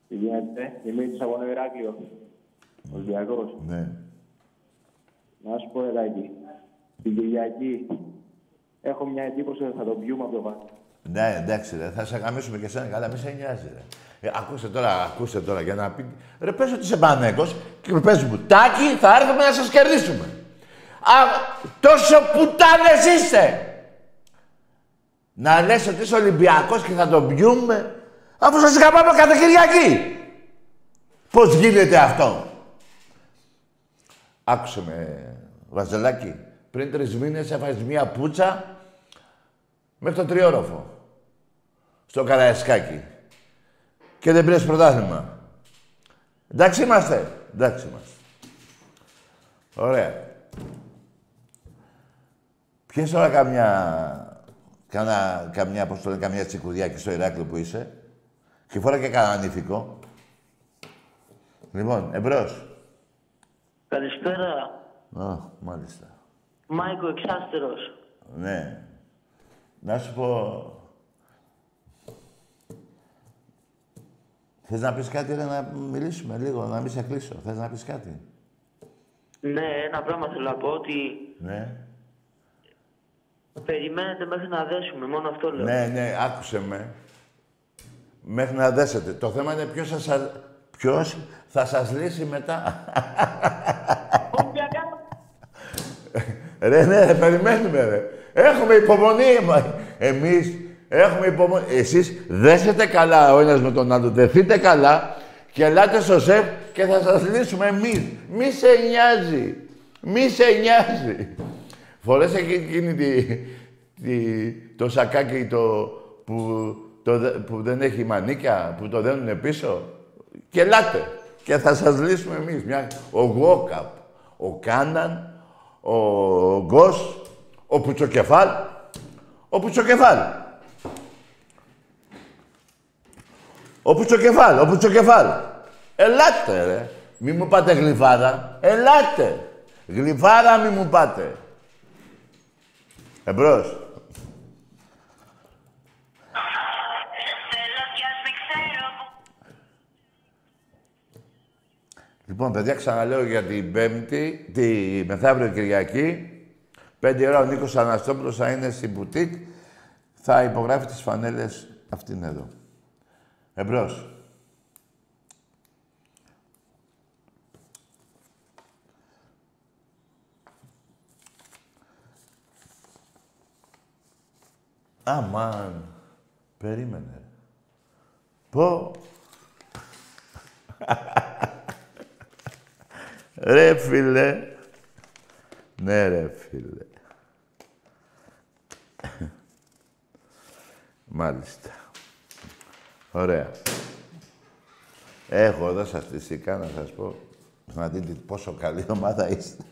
Τι γίνεται, Δημήτρης από Νευράκλειο. Ολυμπιακός. ναι. Να σου πω, ρε Τάκη, την Κυριακή έχω μια εντύπωση ότι θα τον πιούμε από το βάθο. Ναι, εντάξει, ρε, θα σε γαμίσουμε και εσένα καλά, μη σε νοιάζει, ρε. Ε, ακούστε τώρα, ακούστε τώρα για να πει. Ρε, πες ότι είσαι πανέκος και πες μου, τάκι, θα έρθουμε να σας κερδίσουμε. Α, τόσο πουτάνες είστε. Να λες ότι είσαι Ολυμπιακός και θα τον πιούμε, αφού σας γαμάμε κάθε Κυριακή. Πώς γίνεται αυτό; Άκουσε με, Βαζελάκη. Πριν τρεις μήνες έφαγες μία πουτσα μέχρι το τριόροφο. Στο Καραϊσκάκι. Και δεν πήρες πρωτάθλημα. Εντάξει είμαστε. Εντάξει είμαστε. Ωραία. Πιες τώρα καμιά... Κάνα, καμιά, πώς το λένε, καμιά τσικουδιά και στο Ηράκλειο που είσαι. Και φορά και κανένα νηφικό. Λοιπόν, εμπρός. Καλησπέρα. Α, μάλιστα. Μάικο Εξάστερος. Ναι. Να σου πω... Θες να πεις κάτι, ρε, να μιλήσουμε λίγο, να μην σε κλείσω. Θες να πεις κάτι. Ναι, ένα πράγμα θέλω να πω ότι Ναι. περιμένετε μέχρι να δέσουμε, μόνο αυτό λέω. Ναι, ναι, άκουσε με. Μέχρι να δέσετε. Το θέμα είναι ποιος θα σας, ποιος θα σας λύσει μετά. ρε, ναι, ρε, περιμένουμε, ρε. Έχουμε υπομονή, μα. Εμείς έχουμε υπομονή. Εσείς δέσετε καλά ο ένας με τον άλλο. Δεθείτε καλά και ελάτε στο σεφ και θα σας λύσουμε εμείς. Μη σε νοιάζει. Μη σε νοιάζει. Φορές εκείνη τη, τη, το σακάκι το, που, το, δε- που δεν έχει μανίκια, που το δένουνε πίσω. Και ελάτε. Και θα σας λύσουμε εμείς. Μια, ο Γουόκαπ, ο Κάναν, ο Γκος, ο Πουτσοκεφάλ. Ο Πουτσοκεφάλ. Ο Πουτσοκεφάλ, ο Πουτσοκεφάλ. Ελάτε, ρε. Μη μου πάτε γλυφάδα. Ελάτε. Γλυφάδα μη μου πάτε. Εμπρός. Λοιπόν, παιδιά, ξαναλέω για την Πέμπτη, τη μεθαύριο Κυριακή. Πέντε ώρα ο Νίκος Αναστόπουλος θα είναι στην μπουτίκ. Θα υπογράφει τις φανέλες αυτήν εδώ. Εμπρός. Αμάν. Περίμενε. Πω. *laughs* ρε φίλε. Ναι ρε φίλε. Μάλιστα. Ωραία. Έχω εδώ σας τη να σας πω. Να δείτε πόσο καλή ομάδα είστε.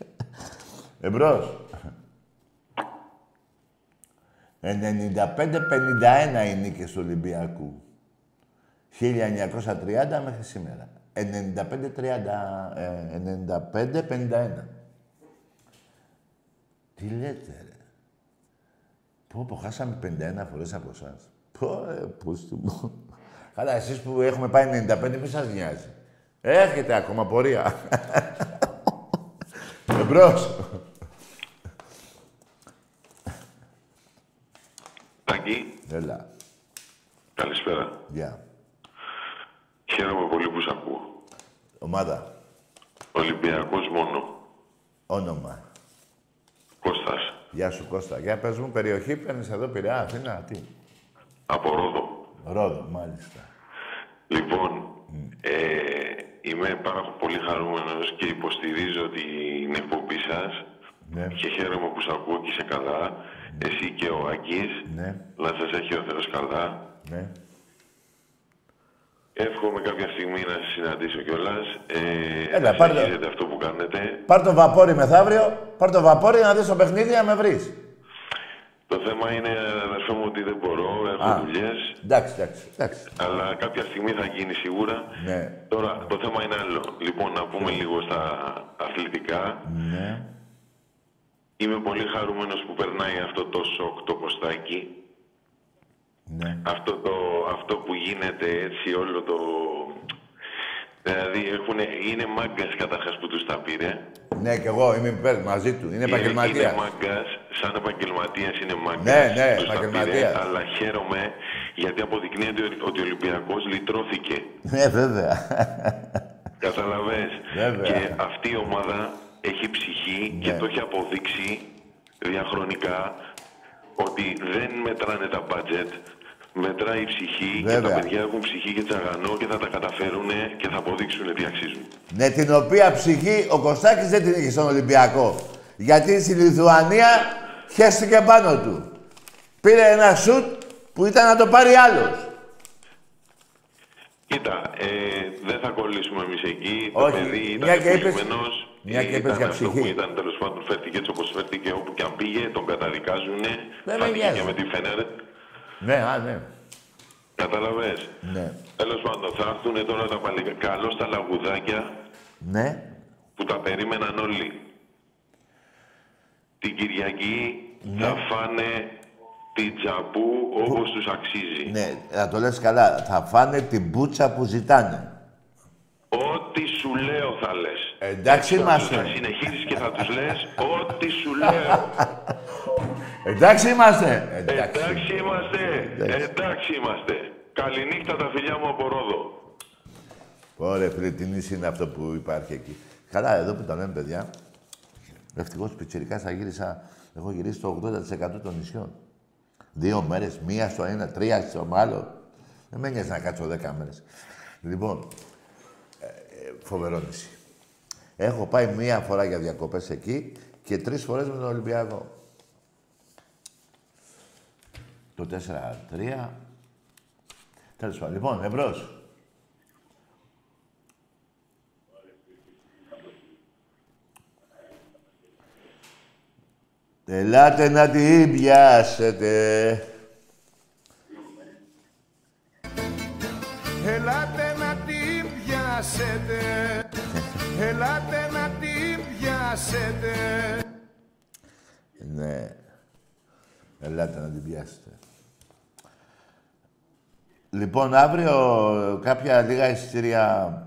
Εμπρός. 95-51 οι νίκες του Ολυμπιακού. 1930 μέχρι σήμερα. 95-51. 95-51. Τι λέτε, ρε. Πω, πω, χάσαμε 51 φορές από εσάς. Πω, ρε, πούστη μου. Καλά, εσείς που έχουμε πάει 95, μη σας νοιάζει. Έρχεται ακόμα πορεία. *laughs* Εμπρός. Τάκη. Έλα. Καλησπέρα. Γεια. Χαίρομαι πολύ που σ' ακούω. Ομάδα. Ολυμπιακός μόνο. Όνομα. Κώστας. Γεια σου Κώστα. Για πες μου, περιοχή παίρνεις εδώ, Πειραιά, Αθήνα, τι; Από Ρόδο. Ρόδο, μάλιστα. Λοιπόν, ε, είμαι πάρα πολύ χαρούμενος και υποστηρίζω την εκπομπή σας Ναι, και χαίρομαι που σ' ακούω και είσαι καλά. Εσύ και ο Άκης. ναι, Να σας έχει ο Θεός καλά. ναι. Εύχομαι κάποια στιγμή να σας συναντήσω κιόλας. Ε, Έλα, να πάρε το. συνεχίζετε αυτό που κάνετε. Πάρ' το βαπόρι μεθαύριο, πάρ' το βαπόρι να δεις το παιχνίδι να με βρεις. Το θέμα είναι, αδερφέ μου, ότι δεν μπορώ, έχω Α. δουλειές. Εντάξει, εντάξει, εντάξει. Αλλά κάποια στιγμή θα γίνει σίγουρα. Ναι, Τώρα, το θέμα είναι άλλο. Λοιπόν, να πούμε λίγο στα αθλητικά. ναι. Είμαι πολύ χαρούμενος που περνάει αυτό το σοκ το ποστάκι. Ναι. Αυτό, το, αυτό που γίνεται έτσι όλο το... Δηλαδή έχουν, είναι μάγκας καταρχάς που τους τα πήρε. Ναι, κι εγώ είμαι υπέρ μαζί του. Είναι επαγγελματία. Είναι μάγκας, σαν επαγγελματίας είναι μάγκας. Ναι, ναι, τους τα πήρε, επαγγελματίας. Αλλά χαίρομαι γιατί αποδεικνύεται ότι ο Ολυμπιακός λυτρώθηκε. Ναι, βέβαια. Καταλαβες. Βέβαια. Και αυτή η ομάδα έχει ψυχή και Ναι. το έχει αποδείξει διαχρονικά ότι δεν μετράνε τα budget, μετράει η ψυχή και Βέβαια. τα παιδιά έχουν ψυχή και τσαγανό και θα τα καταφέρουν και θα αποδείξουν τι αξίζουν. ναι, την οποία ψυχή ο Κωστάκης δεν την είχε στον Ολυμπιακό. Γιατί στη Λιθουανία χέστηκε πάνω του. Πήρε ένα σουτ που ήταν να το πάρει άλλος. Κοίτα, ε, δεν θα κολλήσουμε εμείς εκεί. Όχι, Το παιδί ήταν μια και είπες- ευτυχισμένος. μια και Ήταν είπες για αυτό ψυχή. Που ήταν τέλος πάντων, φέρθηκε έτσι όπως φέρθηκε όπου και αν πήγε, τον καταδικάζουν. με Φάνηκε νοιάζει. και με τη Φενέρ. Ναι, α, ναι. Καταλαβες. Ναι. Τέλος πάντων, θα έρθουν τώρα τα παλικά. Καλώς τα λαγουδάκια Ναι. που τα περίμεναν όλοι. Την Κυριακή Ναι. θα φάνε την τζαμπού όπως τους αξίζει. Ναι, να το λες καλά. Θα φάνε την μπούτσα που ζητάνε. Ό,τι σου λέω θα λες. Εντάξει Θα- είμαστε. Θα συνεχίσεις και θα τους λες ό,τι σου λέω. *laughs* Εντάξει είμαστε. Εντάξει. Εντάξει είμαστε. Εντάξει είμαστε. Καληνύχτα τα φιλιά μου από Ρόδο. Ωραία, φίλε, τι νήσι είναι αυτό που υπάρχει εκεί. Καλά, εδώ που τα λέμε, παιδιά. Ευτυχώς πιτσιρικά θα γύρισα. Έχω γυρίσει το 80% των νησιών. Δύο μέρες, μία στο ένα, τρία στο άλλο. Δεν με νοιάζει να κάτσω δέκα μέρες. Λοιπόν, ε, ε, φοβερό νησί. Έχω πάει μία φορά για διακοπές εκεί και τρεις φορές με τον Ολυμπιακό. Το 4-3. Τέλος πάντων. Λοιπόν, εμπρός. Ελάτε να την πιάσετε. Ελάτε να την πιάσετε Ελάτε να την πιάσετε Ναι. Ελάτε να την πιάσετε. Λοιπόν, αύριο κάποια λίγα εισιτήρια...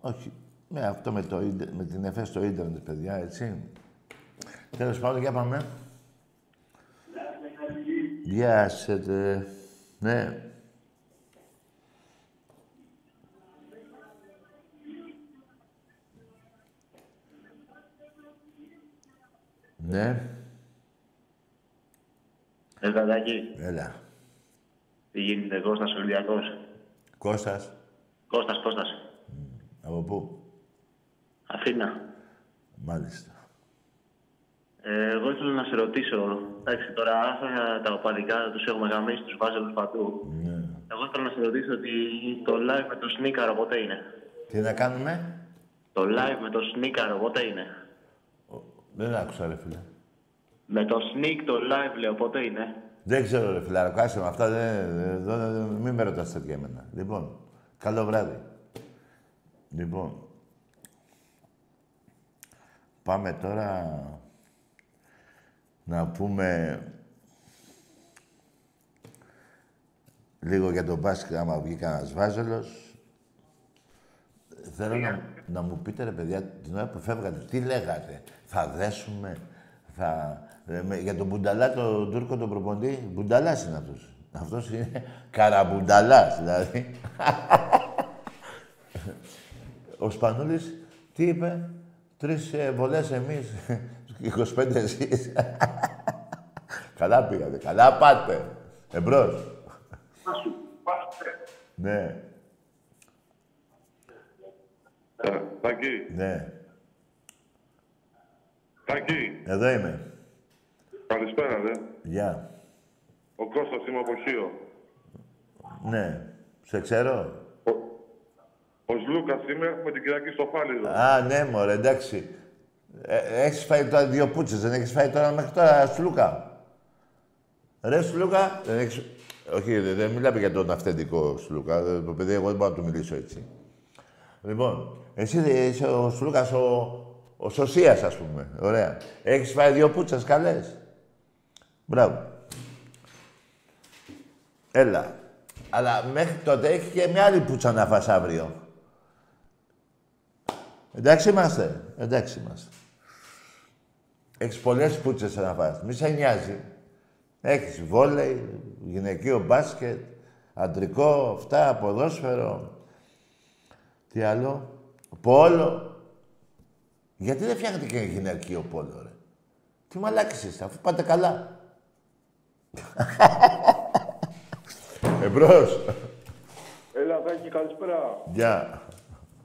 Όχι, Ναι, αυτό με, το, ίντε- με την εφέ στο ίντερνετ, παιδιά, έτσι. Τέλος πάντων, για πάμε. Γεια σε, τε. Ναι. Ναι, Ελβαδάκι, έλα. Τι γίνεται, Κώστας Ολυμπιακός; Κώστας, Κώστας, Κώστας. από πού; Αθήνα. Μάλιστα. Ε, εγώ ήθελα να σε ρωτήσω, εντάξει, τώρα αυτά τα οπαδικά τους έχουμε γαμίσει, τους βάζελους παντού. Ναι. Εγώ ήθελα να σε ρωτήσω ότι το live με το Σνίκαρο πότε είναι; Τι να κάνουμε; Το live με το Σνίκαρο πότε είναι; Δεν άκουσα, ρε φίλε. Με το Sneak το live λέω πότε είναι; Δεν ξέρω, ρε φιλάρακο, άσε με αυτά, δεν, δεν, δεν- μην με ρωτάς τέτοια εμένα. Λοιπόν, καλό βράδυ. Λοιπόν, πάμε τώρα να πούμε λίγο για τον μπάσκετ, άμα βγει κανένας βάζελος. Θέλω να, να μου πείτε, ρε παιδιά, την ώρα που φεύγατε, τι λέγατε. Θα δέσουμε, θα... ε, με- για τον Μπουνταλά, τον Τούρκο, τον προποντή, Μπουνταλάς είναι αυτός. Αυτός είναι καραμπουνταλάς, δηλαδή. Ο Σπανούλης, τι είπε, τρεις ε, βολές εμείς, 25 εσείς. καλά πήγατε, καλά πάτε. Εμπρός. Ναι, Ε, Τάκη, ναι. Τάκη, Εδώ είμαι. Καλησπέρα, δε. Γεια. Ο Κώστας είμαι από Χίο. Ναι. Σε ξέρω. Ο, ο Λούκας είμαι με την Κυριακή στο Φάλιρο. Α, ναι, μωρέ, εντάξει. Ε, έχεις φάει τώρα δύο πούτσες, δεν έχεις φάει τώρα μέχρι τώρα, Σλούκα; Ρε, Σλούκα, δεν έχεις... Όχι, δεν, δεν μιλάμε για τον αυθεντικό Σλούκα. Ε, Το παιδί, εγώ δεν μπορώ να του μιλήσω έτσι. Λοιπόν, εσύ είσαι ο Σλούκας ο, ο Σωσίας, ας πούμε. Ωραία. Έχεις φάει δύο πούτσες καλές; Μπράβο. Έλα. Αλλά μέχρι τότε έχει και μια άλλη πουτσα να φας αύριο. Εντάξει είμαστε. Εντάξει είμαστε. Έχεις πολλές πούτσες να φας. Μη σε νοιάζει. Έχεις βόλεϊ, γυναικείο μπάσκετ, αντρικό, αυτά, ποδόσφαιρο. Τι άλλο. Πόλο. Γιατί δεν φτιάχνετε και γυναικείο πόλο, ρε; Τι μαλάκες είστε, αφού πάτε καλά. Εμπρός. Έλα, Τάκη, καλησπέρα. Γεια.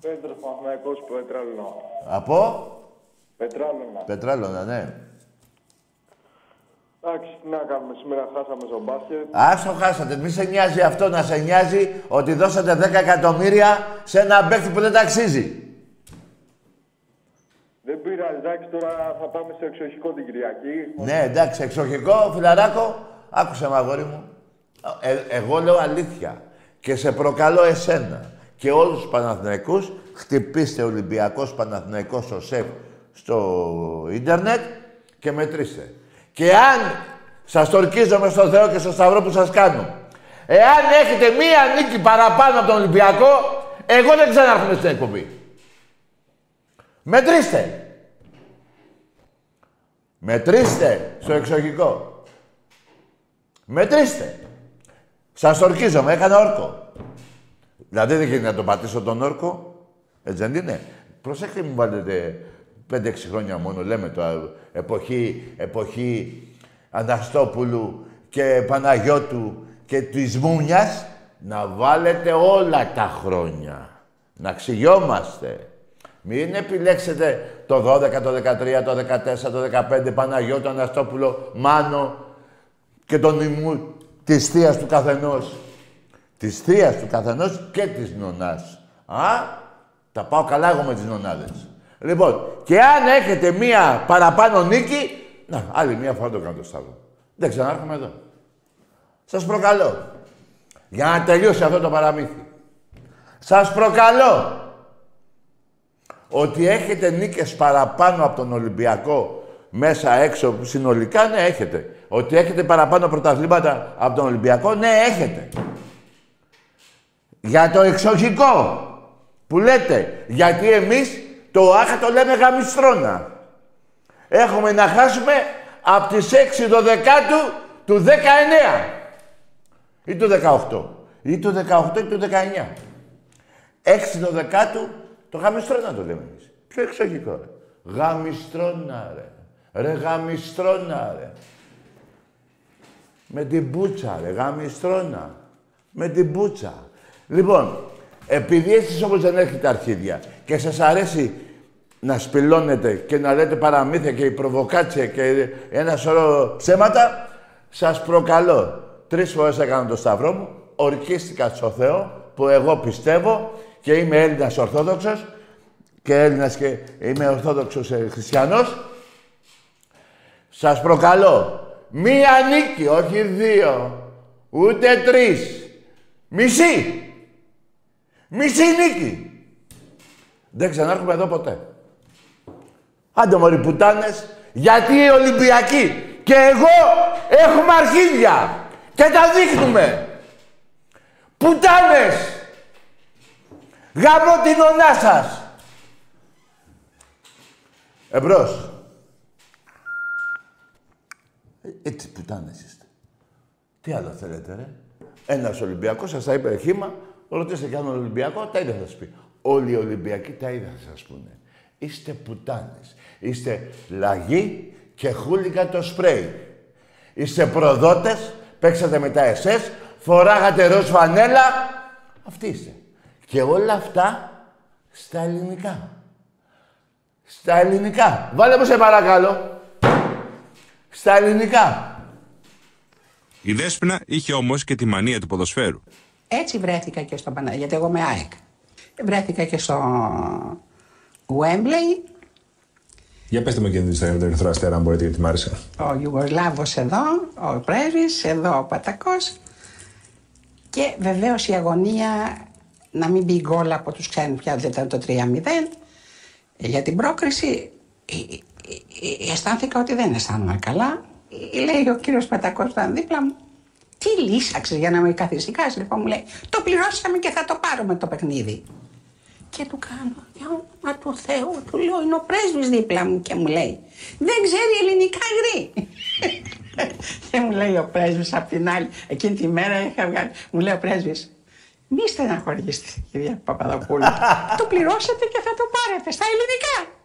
Πέτρος Παναθηναϊκός Πετράλωνα. Από; Πετράλωνα. Πετράλωνα, ναι. Εντάξει, τι να κάνουμε, σήμερα χάσαμε στο μπάσκετ. Άσο χάσατε. Μη σε νοιάζει αυτό να σε νοιάζει ότι δώσατε 10 εκατομμύρια σε ένα παίκτη που δεν ταξίζει. Δεν πειράζει, εντάξει, τώρα θα πάμε στο εξοχικό την Κυριακή. Ναι, εντάξει, εξοχικό, φιλαράκο, άκουσε με αγόρι μου. Ε, εγώ λέω αλήθεια και σε προκαλώ εσένα και όλους τους Παναθηναϊκούς, χτυπήστε Ολυμπιακός Παναθηναϊκός ο ΣΕΦ στο ίντερνετ και μετρήστε. Και αν σας τορκίζομαι στο Θεό και στο Σταυρό που σας κάνω, εάν έχετε μία νίκη παραπάνω από τον Ολυμπιακό, εγώ δεν ξανάρχομαι στην εκπομπή. Μετρήστε. Μετρήστε στο εξοχικό. Μετρήστε. Σας ορκίζομαι, έκανα όρκο. Δηλαδή δεν γίνεται να τον πατήσω τον όρκο. Έτσι δεν είναι. Προσέξτε μου βάλετε 5-6 χρόνια μόνο, λέμε τώρα, εποχή, εποχή Αναστόπουλου και Παναγιώτου και της Μούνιας, να βάλετε όλα τα χρόνια. Να ξυγιόμαστε. Μην επιλέξετε το 12, το 13, το 14, το 15, Παναγιώτο, Αναστόπουλο, Μάνο και τον ημού της θείας του καθενός. Της θείας του καθενός και της νονάς. Α, τα πάω καλά εγώ με τις νονάδες. Λοιπόν, και αν έχετε μία παραπάνω νίκη, να, άλλη μία φορά το κάνω το σταύρο. Δεν ξανάρχομαι εδώ. Σας προκαλώ. Για να τελειώσει αυτό το παραμύθι. Σας προκαλώ ότι έχετε νίκες παραπάνω από τον Ολυμπιακό μέσα έξω συνολικά, ναι έχετε. Ότι έχετε παραπάνω πρωταθλήματα από τον Ολυμπιακό, ναι έχετε. Για το εξοχικό. Που λέτε, γιατί εμείς το άχα το λέμε γαμιστρώνα. Έχουμε να χάσουμε από τις 6 το δεκάτου του 19. Ή του 18. Ή του 18 ή του 19. 6 το δεκάτου το γαμιστρώνα το λέμε εμείς. Πιο εξωγικό ρε. Γαμιστρώνα ρε. Ρε γαμιστρώνα ρε. Με την μπούτσα ρε. Γαμιστρώνα. Με την μπούτσα. Λοιπόν, επειδή εσείς όμως δεν έχετε αρχίδια και σας αρέσει να σπηλώνετε και να λέτε παραμύθια και η προβοκάτσια και ένα σωρό ψέματα, σας προκαλώ. Τρεις φορές έκανα το σταυρό μου, ορκίστηκα στο Θεό, που εγώ πιστεύω και είμαι Έλληνας Ορθόδοξος και Έλληνας και είμαι Ορθόδοξος ε, Χριστιανός. Σας προκαλώ. Μία νίκη, όχι δύο, ούτε τρεις. Μισή. Μισή νίκη. Δεν ξανάρχομαι εδώ ποτέ. Άντε μωροί πουτάνες, γιατί οι Ολυμπιακοί και εγώ έχουμε αρχίδια και τα δείχνουμε. Πουτάνες! Γαμώ την ονά σας! Εμπρός. Ε, έτσι πουτάνες είστε. Τι άλλο θέλετε, ρε; Ένας Ολυμπιακός σας τα είπε χήμα, ρωτήστε κι έναν Ολυμπιακός, τα ίδια θα σας πει. Όλοι οι Ολυμπιακοί τα ίδια θα σας πούνε. Είστε πουτάνες. Είστε λαγί και χούλικα το σπρέι. Είστε προδότες, παίξατε με τα ΕΣΕΣ, φοράγατε ροζ φανέλα. Αυτοί είστε. Και όλα αυτά στα ελληνικά. Στα ελληνικά. Βάλε μου σε παρακαλώ. Στα ελληνικά. Η Δέσποινα είχε όμως και τη μανία του ποδοσφαίρου. Έτσι βρέθηκα και στο Παναγιώτη, γιατί εγώ με ΑΕΚ. Βρέθηκα και στο Wembley. Για πετε μου και την ιστορία με τον Ερυθρό Αστέρα, αν μπορείτε, γιατί μ' άρεσε. Ο Ιουγκοσλάβος εδώ, ο πρέσβης, εδώ ο Πατακός. Και βεβαίως η αγωνία να μην μπει γκολ από τους ξένους πια δεν ήταν το 3-0. Για την πρόκριση ε, ε, ε, αισθάνθηκα ότι δεν αισθάνομαι καλά. Ε, Λέει ο κύριος Πατακός που ήταν δίπλα μου. Τι λύσαξες για να με καθησυχάσεις. Λοιπόν μου λέει, το πληρώσαμε και θα το πάρουμε το παιχνίδι. Και του κάνω, για όνομα του Θεού, του λέω, είναι ο πρέσβης δίπλα μου και μου λέει, δεν ξέρει ελληνικά γρή. *laughs* και μου λέει ο πρέσβης απ' την άλλη, εκείνη τη μέρα είχα βγάλει, μου λέει ο πρέσβης, μη στεναχωριέστε, κυρία Παπαδοπούλου. *laughs* το πληρώσατε και θα το πάρετε στα ελληνικά.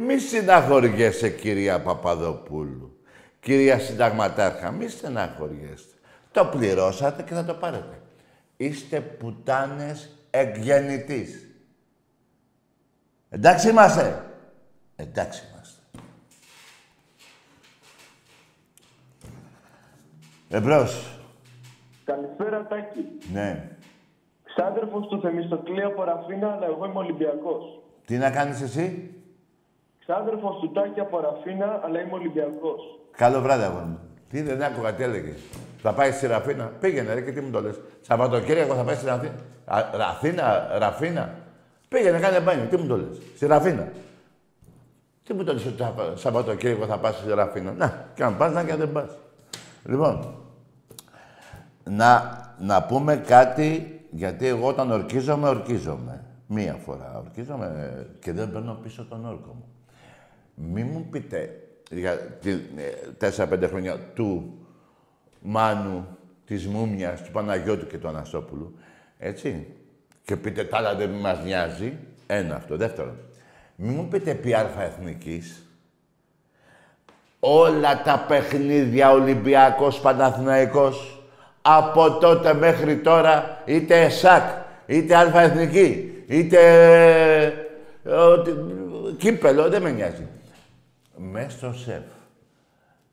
Μη στεναχωριέσαι, κυρία Παπαδοπούλου. Κυρία Συνταγματάρχα, μη στεναχωριέστε. Το πληρώσατε και θα το πάρετε. Είστε πουτάνες εκγεννητής. Εντάξει είμαστε. Εντάξει είμαστε. Εμπρός. Καλησπέρα, Τάκη. Ναι. Ξάδερφος του Θεμιστοκλή από Ραφίνα, αλλά εγώ είμαι Ολυμπιακός. Τι να κάνεις εσύ; Ξάδερφος του Τάκη από Ραφίνα, αλλά είμαι Ολυμπιακός. Καλό βράδυ, αγόρι μου. Τι δεν άκουγα, τι έλεγε. Θα πάει στη Ραφίνα. Πήγαινε, ρε, και τι μου το λες. Σαββατοκύριακο θα πάει στη Ραφίνα. Α, Ραφίνα, Ραφίνα. Πήγαινε, κάνε μπάνιο. Τι μου το λες. Στη Ραφίνα. Τι μου το λες ότι θα- Σαββατοκύριακο θα πας στη Ραφίνα. Να, και αν πας, να και αν δεν πας. Λοιπόν, να, να πούμε κάτι, γιατί εγώ όταν ορκίζομαι, ορκίζομαι. Μία φορά ορκίζομαι και δεν παίρνω πίσω τον όρκο μου. Μη μου πείτε για τη, ε, τέσσερα-πέντε χρόνια του Μάνου, της Μούμιας, του Παναγιώτου και του Αναστόπουλου. Έτσι. Και πείτε τα άλλα δεν μας νοιάζει. Ένα αυτό. Δεύτερο. Μη μου πείτε επί αλφα εθνικής. Όλα τα παιχνίδια Ολυμπιακός Παναθηναϊκός από τότε μέχρι τώρα είτε ΕΣΑΚ, είτε αλφα εθνική, είτε ε, ότι- κύπελο, δεν με νοιάζει. Μες στο σεφ.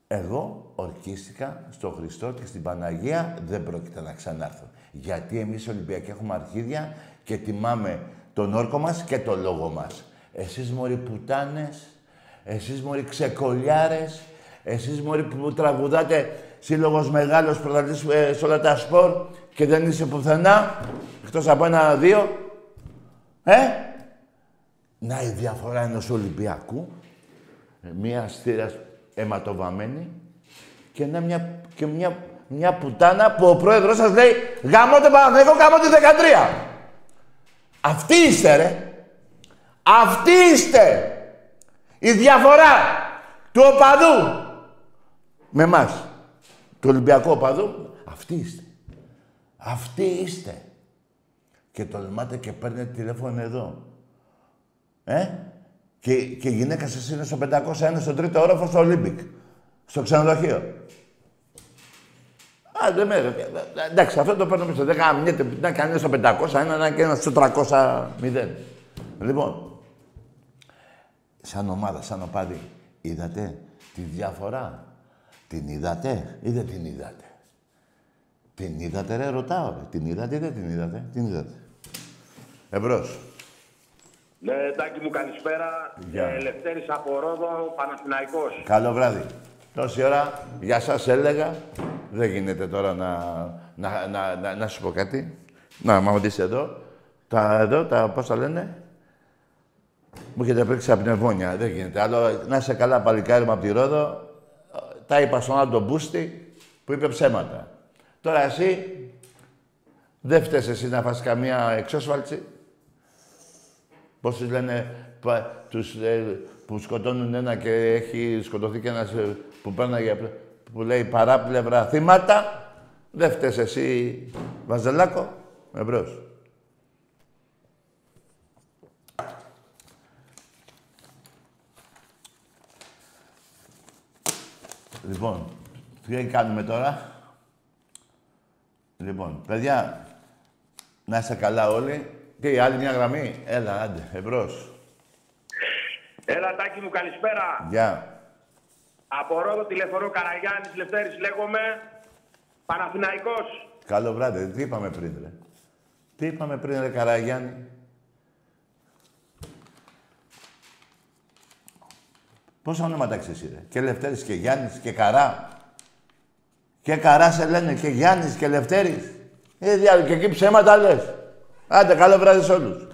Εγώ ορκίστηκα στο Χριστό και στην Παναγία δεν πρόκειται να ξανάρθω. Γιατί εμείς οι Ολυμπιακοί έχουμε αρχίδια και τιμάμε τον όρκο μας και τον λόγο μας. Εσείς μωροί πουτάνες, εσείς μωροί ξεκολιάρες, εσείς μωροί που τραγουδάτε σύλλογος μεγάλος πρωταθλητής ε, σε όλα τα σπορ και δεν είσαι πουθενά, εκτός από ένα-δύο. Ε! Να η διαφορά ενός Ολυμπιακού ε, μία στήρας αιματοβαμένη και, ένα, μια, και μια, μια πουτάνα που ο πρόεδρος σας λέει «Γαμώ τον Παναθηναϊκό, γαμώ τη 13». Αυτοί είστε, ρε. Αυτοί είστε. Η διαφορά του οπαδού με εμάς. Του Ολυμπιακού οπαδού. Αυτοί είστε. Αυτοί είστε. Και τολμάτε και παίρνετε τηλέφωνο εδώ. Ε; Και, και η γυναίκα σας είναι στο 501 στον τρίτο όροφος στο Ολύμπικ. Στο ξενοδοχείο. Α, δεν με, εντάξει, αυτό το παίρνουμε στο 10, να κάνει στο 500, ένα και ένα στο 300, 0. Λοιπόν, σαν ομάδα, σαν οπαδί, είδατε τη διαφορά; Την είδατε ή δεν την είδατε; Την είδατε ρε, ρωτάω ρε. Την είδατε ή δεν την είδατε; Την είδατε. Εμπρός. Ναι, Τάκη μου, καλησπέρα. Γεια. Ε, Λευτέρης από Ρόδο, Παναθηναϊκός. Καλό βράδυ. Τόση ώρα για σας έλεγα. Δεν γίνεται τώρα να, να, να, να, να σου πω κάτι. Να, μα δεις εδώ. Τα εδώ, τα πώς τα λένε. Μου έχετε πρίξει από πνευμόνια. Δεν γίνεται. Άλλο να είσαι καλά παλικάρι μου από τη Ρόδο. Τα είπα στον άλλο τον Μπούστη που είπε ψέματα. Τώρα εσύ δεν φταίς εσύ να φας καμία εξώσφαλτση. Πώς τους λένε πα- τους, ε, που σκοτώνουν ένα και έχει σκοτωθεί και ένας ε, που πέρναγε που λέει παράπλευρα θύματα. Δεν φταίς εσύ, Βαζελάκο. Εμπρός. Λοιπόν, τι κάνουμε τώρα; Λοιπόν, παιδιά, να είστε καλά όλοι. Τι, άλλη μια γραμμή; Έλα, άντε, εμπρός. Έλα, Τάκη μου, καλησπέρα. Γεια. Από Ρόδο τηλεφωνώ Καραγιάννης Λευτέρης λέγομαι. Παναθηναϊκός. Καλό βράδυ. Τι είπαμε πριν, ρε. Τι είπαμε πριν, ρε Καραγιάννη; Πόσα ονόματα ξέρεις, ρε; Και Λευτέρης και Γιάννης και Καρά. Και Καρά σε λένε και Γιάννης και Λευτέρης. Ε, διάλογο και εκεί ψέματα λες. Άντε, καλό βράδυ σε όλους.